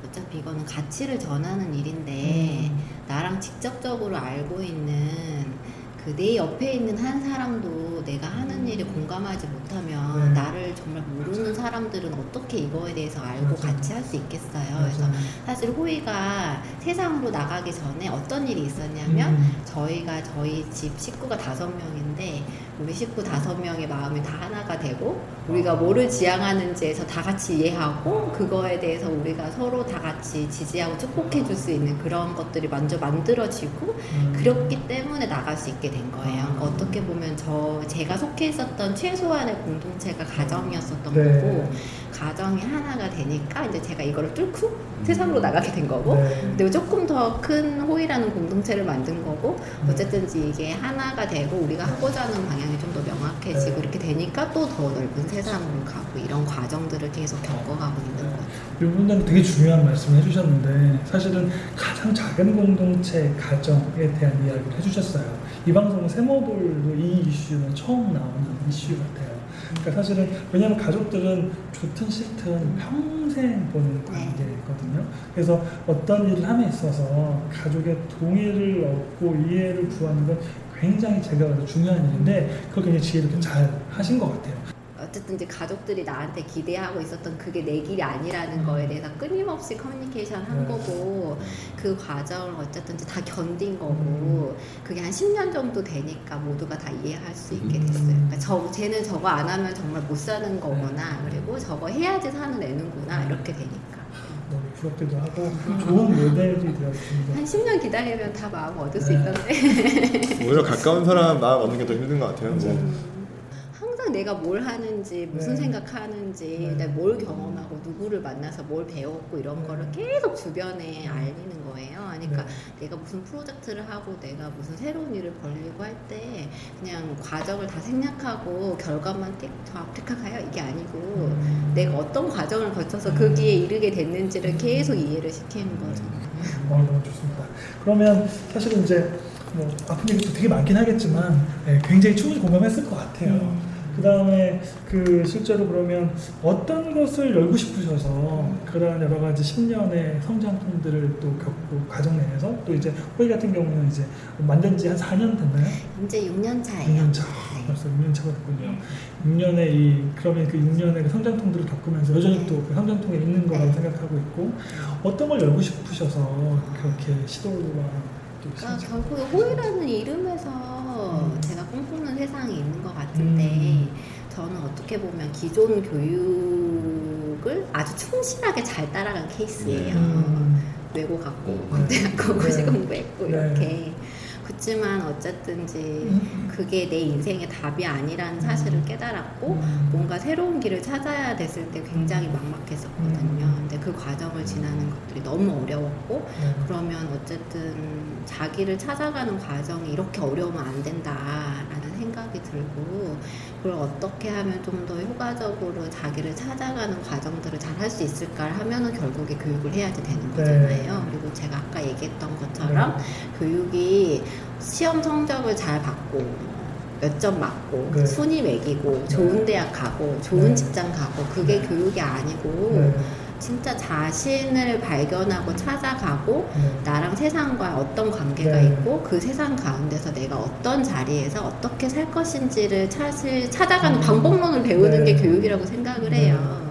어차피 이거는 가치를 전하는 일인데 음. 나랑 직접적으로 알고 있는 그 내 옆에 있는 한 사람도 내가 하는 일에 공감하지 못하면 음. 네. 나를 정말 모르는 사람들은 어떻게 이거에 대해서 알고. 같이 할 수 있겠어요. 그래서. 사실 호의가 세상으로 나가기 전에 어떤 일이 있었냐면 음. 저희가 저희 집 식구가 다섯 명인데 우리 식구 다섯 명의 마음이 다 하나가 되고 우리가 뭐를 지향하는지에서 다 같이 이해하고 그거에 대해서 우리가 서로 다 같이 지지하고 축복해 줄 수 있는 그런 것들이 먼저 만들어지고 음. 그렇기 때문에 나갈 수 있게 된 거예요. 그러니까 어떻게 보면 저 제가 속해 있었던 최소한의 공동체가 가정이었었던 네. 거고 가정이 하나가 되니까 이제 제가 이거를 뚫고 세상으로 나가게 된 거고 네. 근데 조금 더 큰 호의라는 공동체를 만든 거고 어쨌든지 이게 하나가 되고 우리가 하고자 하는 방향이 좀 더 명확해지고 네. 이렇게 되니까 또 더 넓은 세상으로 가고 이런 과정들을 계속 겪어가고 있는. 이분은 되게 중요한 말씀을 해주셨는데 사실은 가장 작은 공동체 가정에 대한 이야기를 해주셨어요. 이 방송은 세모돌도 이 이슈는 처음 나오는 이슈 같아요. 그러니까 사실은 왜냐하면 가족들은 좋든 싫든 평생 보는 관계거든요. 그래서 어떤 일을 함에 있어서 가족의 동의를 얻고 이해를 구하는 건 굉장히 제가 봐도 중요한 일인데 그걸 굉장히 지혜롭게 잘 하신 것 같아요. 어쨌든 이제 가족들이 나한테 기대하고 있었던 그게 내 길이 아니라는 거에 대해서 끊임없이 커뮤니케이션 한 네. 거고 그 과정을 어쨌든 이제 다 견딘 거고 그게 한 10년 정도 되니까 모두가 다 이해할 수 있게 됐어요. 그러니까 저, 쟤는 저거 안 하면 정말 못 사는 거구나. 그리고 저거 해야지 사는 애는구나. 이렇게 되니까. 너무 부럽기도 하고 좋은 모델이 되었습니다. 한 10년 기다리면 다 마음 얻을 수 있던데. 오히려 가까운 사람 마음 얻는 게 더 힘든 것 같아요. 뭐. 항상 내가 뭘 하는지 무슨 네. 생각하는지 네. 내가 뭘 경험하고 누구를 만나서 뭘 배웠고 이런 네. 거를 계속 주변에 알리는 거예요. 그러니까 네. 내가 무슨 프로젝트를 하고 내가 무슨 새로운 일을 벌리고 할 때 그냥 과정을 다 생략하고 결과만 가요 이게 아니고 음. 내가 어떤 과정을 거쳐서 거기에 이르게 됐는지를 계속 이해를 시키는 거죠. 어, 너무 좋습니다. 그러면 사실은 이제 뭐 아픈 얘기도 되게 많긴 하겠지만 예, 굉장히 충분히 공감했을 것 같아요. 그 다음에 그 실제로 그러면 어떤 것을 열고 싶으셔서 그런 여러 가지 10년의 성장통들을 또 겪고 과정 내에서 또 이제 호의 같은 경우는 이제 만든 지 한 4년 됐나요? 이제 6년 차예요. 6년 차. 벌써 6년 차가 됐군요. 6년의 이 그러면 그 6년의 그 성장통들을 겪으면서 여전히 또그 성장통에 있는 거라고 생각하고 있고 어떤 걸 열고 싶으셔서 그렇게 시도와 또 그러니까 신청- 결국 호의라는 이름에서 음. 제가 꿈꾸는 세상이 있는 것 같은데 음. 저는 어떻게 보면 기존 교육을 아주 충실하게 잘 따라간 케이스예요. 음. 외고 갔고 음. 군대 갔고 네. 고시 공부했고 네. 이렇게 그렇지만 어쨌든지 음. 그게 내 인생의 답이 아니라는 사실을 깨달았고 음. 뭔가 새로운 길을 찾아야 됐을 때 굉장히 막막했었거든요. 음. 근데 그 과정을 지나는 것들이 너무 어려웠고 네. 그러면 어쨌든 자기를 찾아가는 과정이 이렇게 어려우면 안 된다라는 생각이 들고 그걸 어떻게 하면 좀 더 효과적으로 자기를 찾아가는 과정들을 잘 할 수 있을까 하면은 결국에 교육을 해야지 되는 네. 거잖아요. 그리고 제가 아까 얘기했던 것처럼 교육이 시험 성적을 잘 받고 몇점 맞고 네. 순위 매기고 좋은 대학 가고 좋은 네. 직장 가고 그게 네. 교육이 아니고 네. 진짜 자신을 발견하고 찾아가고 네. 나랑 세상과 어떤 관계가 네. 있고 그 세상 가운데서 내가 어떤 자리에서 어떻게 살 것인지를 사실 찾아가는 음. 방법론을 배우는 네. 게 교육이라고 생각을 네. 해요.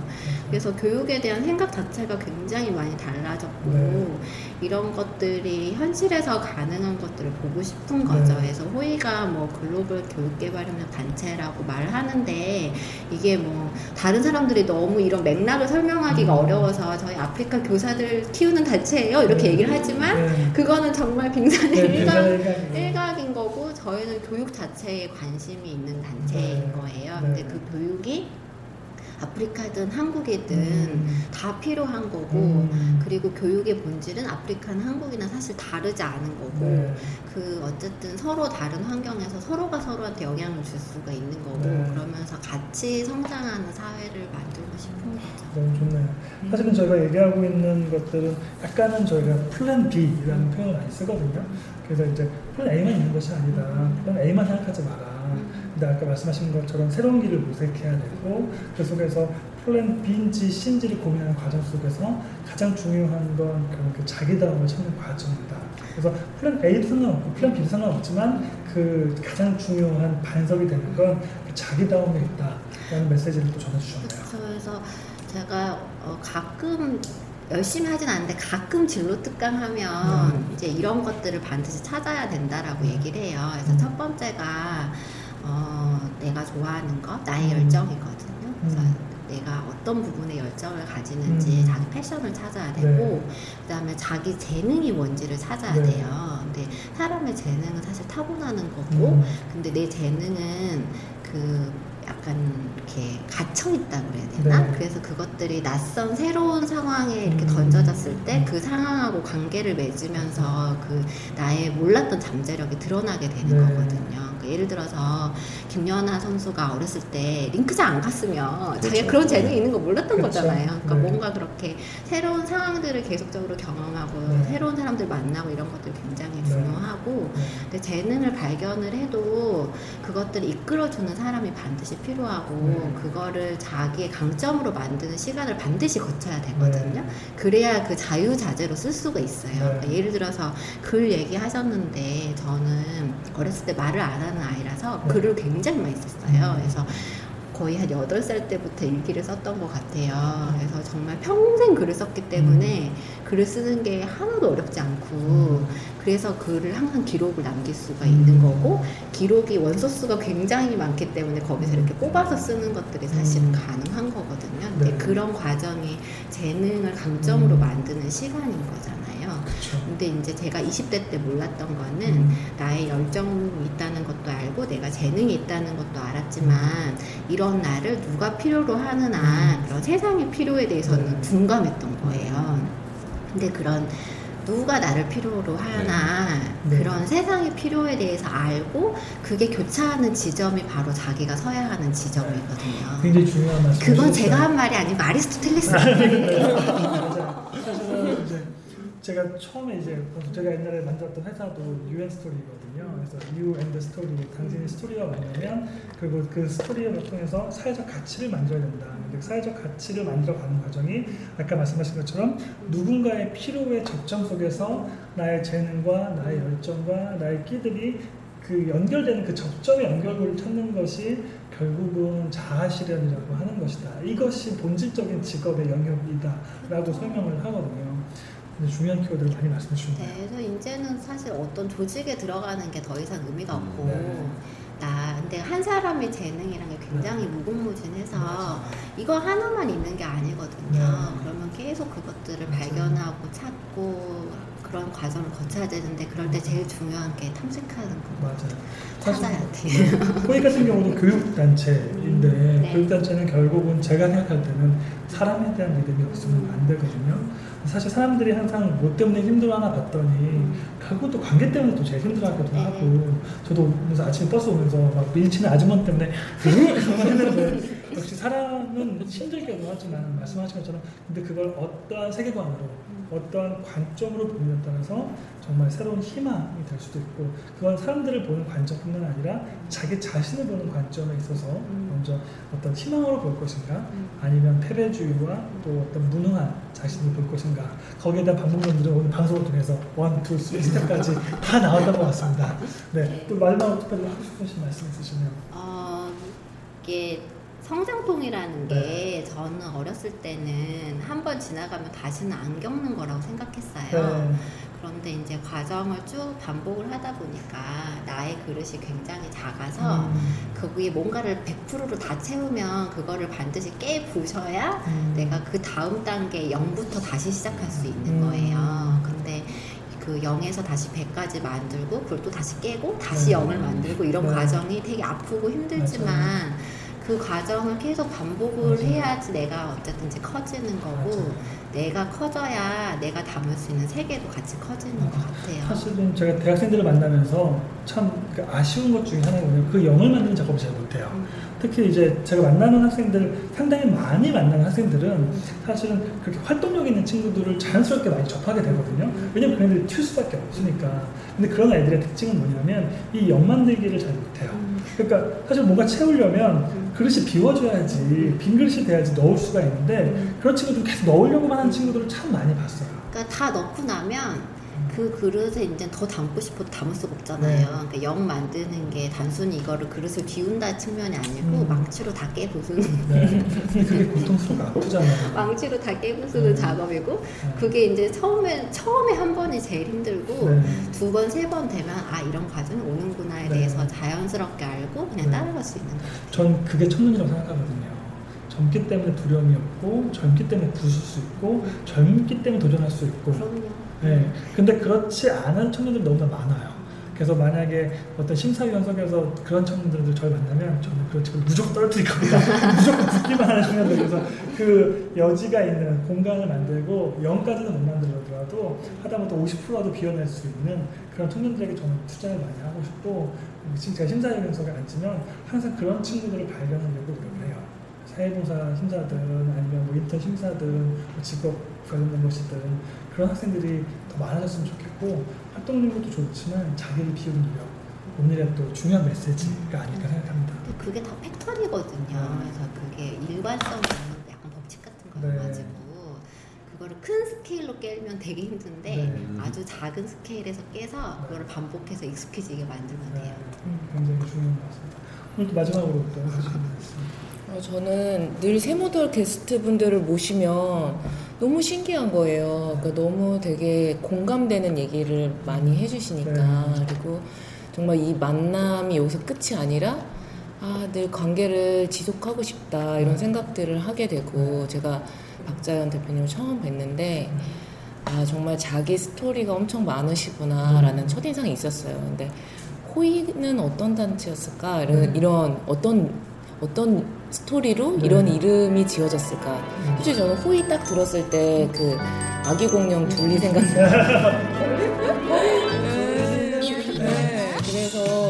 그래서 교육에 대한 생각 자체가 굉장히 많이 달라졌고 네. 이런 것들이 현실에서 가능한 것들을 보고 싶은 거죠. 네. 그래서 호의가 뭐 글로벌 교육개발협력 단체라고 말하는데 이게 뭐 다른 사람들이 너무 이런 맥락을 설명하기가 음. 어려워서 저희 아프리카 교사들 키우는 단체예요 이렇게 네. 얘기를 하지만 네. 그거는 정말 빙산의 네, 일각. 일각인 거고 저희는 교육 자체에 관심이 있는 단체인 네. 거예요. 네. 근데 그 교육이 아프리카든 한국이든 음. 다 필요한 거고 음. 그리고 교육의 본질은 아프리카는 한국이나 사실 다르지 않은 거고 네. 그 어쨌든 서로 다른 환경에서 서로가 서로한테 영향을 줄 수가 있는 거고 네. 그러면서 같이 성장하는 사회를 만들고 싶은 거죠. 너무 좋네요. 사실은 저희가 얘기하고 있는 것들은 약간은 저희가 플랜 B라는 표현을 많이 쓰거든요. 그래서 이제 플랜 A만 있는 것이 아니다. 플랜 A만 생각하지 마라. 아까 말씀하신 것처럼 새로운 길을 모색해야 되고 그 속에서 플랜 B인지 C인지를 고민하는 과정 속에서 가장 중요한 건 그렇게 자기다움을 찾는 과정이다. 그래서 플랜 A도 상관없고 플랜 B도 상관없지만 그 가장 중요한 반석이 되는 건 그 자기다움에 있다라는 메시지를 또 전해주셨네요. 그래서 제가 어, 가끔 열심히 하진 않는데 가끔 진로 특강 하면 음. 이제 이런 것들을 반드시 찾아야 된다라고 얘기를 해요. 그래서 음. 첫 번째가 어, 내가 좋아하는 것, 나의 음. 열정이거든요. 그래서 음. 내가 어떤 부분에 열정을 가지는지 음. 자기 passion을 찾아야 되고 네. 그 다음에 자기 재능이 뭔지를 찾아야 네. 돼요. 근데 사람의 재능은 사실 타고나는 거고 음. 근데 내 재능은 그 약간 이렇게 갇혀 있다고 그래야 되나? 네. 그래서 그것들이 낯선 새로운 상황에 이렇게 음. 던져졌을 때 그 상황하고 관계를 맺으면서 그 나의 몰랐던 잠재력이 드러나게 되는 네. 거거든요. 그러니까 예를 들어서 김연아 선수가 어렸을 때 링크장 안 갔으면 자기가 그렇죠. 그런 재능이 있는 거 몰랐던 그렇죠. 거잖아요. 그러니까 네. 뭔가 그렇게 새로운 상황들을 계속적으로 경험하고 네. 새로운 사람들 만나고 이런 것들 굉장히 네. 중요하고 네. 근데 재능을 발견을 해도 그것들을 이끌어주는 사람이 반드시 필요 하고 네. 그거를 자기의 강점으로 만드는 시간을 반드시 거쳐야 되거든요. 네. 그래야 그 자유자재로 쓸 수가 있어요. 네. 그러니까 예를 들어서 글 얘기하셨는데 저는 어렸을 때 말을 안 하는 아이라서 네. 글을 굉장히 많이 썼어요. 음. 그래서 거의 한 8살 때부터 일기를 썼던 것 같아요. 그래서 정말 평생 글을 썼기 때문에 글을 쓰는 게 하나도 어렵지 않고 음. 그래서 글을 항상 기록을 남길 수가 음. 있는 거고 기록이 원소수가 굉장히 많기 때문에 거기서 이렇게 뽑아서 쓰는 것들이 사실은 음. 가능한 거거든요. 근데 네. 그런 과정이 재능을 강점으로 음. 만드는 시간인 거잖아요. 그렇죠. 근데 이제 제가 20대 때 몰랐던 거는 음. 나의 열정이 있다는 것도 알고 내가 재능이 있다는 것도 알았지만 이런 나를 누가 필요로 하느나 그런 세상의 필요에 대해서는 음. 네. 둔감했던 거예요. 근데 그런 누가 나를 필요로 하나 네. 그런 세상의 필요에 대해서 알고 그게 교차하는 지점이 바로 자기가 서야 하는 지점이거든요. 굉장히 중요한 말씀. 그건 제가 한 말이 아니고 아리스토텔레스. 사실은 이제 제가 처음에 이제 제가 옛날에 만들었던 회사도 UN 스토리거든요. 그래서 You and the Story, 당신의 스토리가 뭐냐면 그리고 그 스토리를 통해서 사회적 가치를 만들어야 된다. 그 사회적 가치를 만들어가는 과정이 아까 말씀하신 것처럼 누군가의 필요의 적정 속에서 나의 재능과 나의 열정과 나의 끼들이 그 연결되는 그 접점의 연결고리를 찾는 것이 결국은 자아실현이라고 하는 것이다. 이것이 본질적인 직업의 영역이다라고 설명을 하거든요. 중요한 키워드를 많이 말씀해 주셨네요. 네, 그래서 이제는 사실 어떤 조직에 들어가는 게 더 이상 의미가 음, 없고 네. 나 근데 한 사람의 재능이란 게 굉장히 무궁무진해서 맞아요. 이거 하나만 있는 게 아니거든요. 네. 그러면 계속 그것들을. 발견하고 찾고 그런 과정을 거쳐야 되는데 그럴 때 제일 중요한 게 탐색하는 거 맞아요. 찾아야 돼. 코이 같은 경우도 교육단체인데 네. 교육단체는 결국은 제가 생각할 때는 사람에 대한 믿음이 없으면 안 되거든요. 사실 사람들이 항상 뭐 때문에 힘들어하나 봤더니 또 관계 때문에 또 제일 힘들어하기도 네. 하고 저도 오면서 아침에 버스 오면서 막 밀치는 아주머니 때문에 했는데 역시 사람은 힘들게도 하지만 말씀하신 것처럼 근데 그걸 어떠한 세계관으로 어떠한 관점으로 보느냐에 따라서 정말 새로운 희망이 될 수도 있고 그건 사람들을 보는 관점뿐만 아니라 자기 자신을 보는 관점에 있어서 먼저 어떤 희망으로 볼 것인가 아니면 패배주의와 또 어떤 무능한 자신을 볼 것인가 거기에 대한 방법론들은 오늘 방송을 통해서 one, two, three step까지 다 나왔던 것 같습니다. 네, 또 마지막으로 특별히 하고 싶으신 말씀 있으시면. 어, 이게 성장통이라는 게 네. 저는 어렸을 때는 한 번 지나가면 다시는 안 겪는 거라고 생각했어요. 네, 그런데 이제 과정을 쭉 반복을 하다 보니까 나의 그릇이 굉장히 작아서 음, 거기에 뭔가를 100%로 다 채우면 그거를 반드시 깨 부셔야 음, 내가 그 다음 단계 0부터 다시 시작할 수 있는 음. 거예요. 근데 그 0에서 다시 100까지 만들고 그걸 또 다시 깨고 다시 네. 0을 만들고 이런 네. 과정이 되게 아프고 힘들지만 그 과정을 계속 반복을 맞아요. 해야지 내가 어쨌든지 커지는 거고 맞아요. 내가 커져야 내가 담을 수 있는 세계도 같이 커지는 것 같아요. 사실은 제가 대학생들을 만나면서 참그 아쉬운 것 중에 하나가 뭐냐면 그 영을 만드는 작업을 잘 못해요. 음. 특히 이제 제가 만나는 학생들 상당히 많이 만나는 학생들은 사실은 그렇게 활동력 있는 친구들을 자연스럽게 많이 접하게 되거든요. 왜냐면 그 애들이 튈 수밖에 없으니까. 근데 그런 애들의 특징은 뭐냐면 이 영 만들기를 잘 못해요. 그러니까 사실 뭔가 채우려면 그릇이 비워줘야지 빈 그릇이 돼야지 넣을 수가 있는데 그런 친구들 계속 넣으려고만 하는 친구들을 참 많이 봤어요. 그러니까 다 넣고 나면 그 그릇에 이제 더 담고 싶어도 담을 수가 없잖아요. 네. 그러니까 영 만드는 게 단순히 이거를 그릇을 비운다 측면이 아니고 음. 망치로 다 깨부수는 네. 그게 고통스럽고 아프잖아요. 망치로 다 깨부수는 네. 작업이고 네. 그게 이제 처음에 처음에 한 번이 제일 힘들고 네. 두번 세 번 되면 아 이런 과정이. 대해서 자연스럽게 알고 그냥 네. 따라갈 수 있는 거예요. 전 그게 첫눈이라고 생각하거든요. 젊기 때문에 두려움이 없고, 젊기 때문에 부술 수 있고, 젊기 때문에 도전할 수 있고. 그럼요. 네. 근데 그렇지 않은 청년들 너무나 많아요. 그래서 만약에 어떤 심사위원석에서 그런 청년들도 저를 만나면 저는 그런 친구를 무조건 떨어뜨릴 겁니다. 무조건 붙기만 하는 청년들. 그래서 그 여지가 있는 공간을 만들고 0까지는 못 만들더라도 하다못해 50%라도 비워낼 수 있는 그런 청년들에게 저는 투자를 많이 하고 싶고 제가 심사위원석에 앉으면 항상 그런 친구들을 발견하려고 노력을 해요. 사회봉사 심사든 아니면 뭐 인턴 심사든 뭐 직업 관련된 것이든 그런 학생들이 더 많아졌으면 좋겠고 활동력도 좋지만 자기를 비우는 노력 오늘의 또 중요한 메시지가 아닐까 생각합니다. 그게 다 팩터리거든요. 그래서 그게 일관성 있는 약간 법칙 같은 네. 거여가지고 그 거를 큰 스케일로 깨면 되게 힘든데 네. 아주 작은 스케일에서 깨서 그거를 반복해서 익숙해지게 만들면 네, 돼요. 굉장히 중요한 것 같습니다. 오늘 또 마지막으로 또 하시는 말씀. 어, 저는 늘 세모돌 게스트 분들을 모시면 너무 신기한 거예요. 그러니까 너무 되게 공감되는 얘기를 많이 해주시니까. 네. 그리고 정말 이 만남이 여기서 끝이 아니라 아, 늘 관계를 지속하고 싶다 이런 생각들을 하게 되고 제가 박자연 대표님을 처음 뵀는데 아 정말 자기 스토리가 엄청 많으시구나라는 첫인상이 있었어요. 근데 호의는 어떤 단체였을까 이런, 이런 어떤 어떤 스토리로 네. 이런 이름이 지어졌을까? 솔직히 저는 호의 딱 들었을 때 그 아기 공룡 둘리 생각나요. 네, 그래서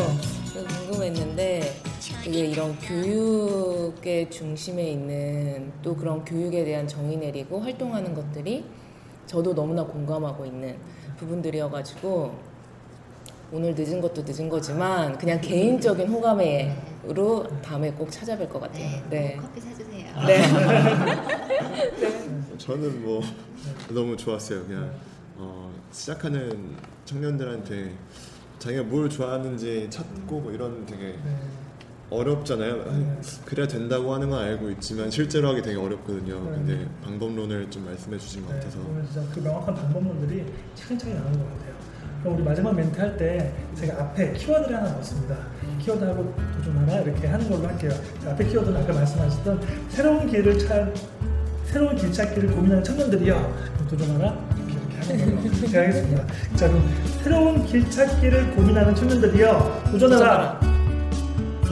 궁금했는데 되게 이런 교육 의 중심에 있는 또 그런 교육에 대한 정의 내리고 활동하는 것들이 저도 너무나 공감하고 있는 부분들이어가지고 오늘 늦은 것도 늦은 거지만 그냥 개인적인 호감으로 다음에 꼭 찾아뵐 것 같아요. 네, 네. 커피 사주세요. 네. 저는 뭐 너무 좋았어요. 그냥 어, 시작하는 청년들한테 자기가 뭘 좋아하는지 찾고 뭐 이런 되게 네. 어렵잖아요. 아니, 그래야 된다고 하는 건 알고 있지만 실제로 하기 되게 어렵거든요. 네. 근데 방법론을 좀 말씀해 주신 것 네, 같아서 진짜 그 명확한 방법론들이 차근차근 나오는 것 같아요. 그럼 우리 마지막 멘트 할 때 제가 앞에 키워드를 하나 넣었습니다. 키워드하고 도전하라 이렇게 하는 걸로 할게요. 자, 앞에 키워드는 아까 말씀하셨던 새로운 길을 찾 새로운 길 찾기를 고민하는 청년들이요. 그럼 도전하라 이렇게 하는 걸로 제가 하겠습니다. 자 그럼 새로운 길 찾기를 고민하는 청년들이요. 도전하라.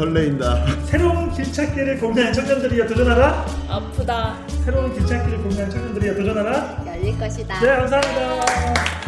설레인다. 새로운 길 찾기를 고민하는 청년들이요. 도전하라. 아프다. 새로운 길 찾기를 고민하는 청년들이요. 도전하라. 열릴 것이다. 네 감사합니다.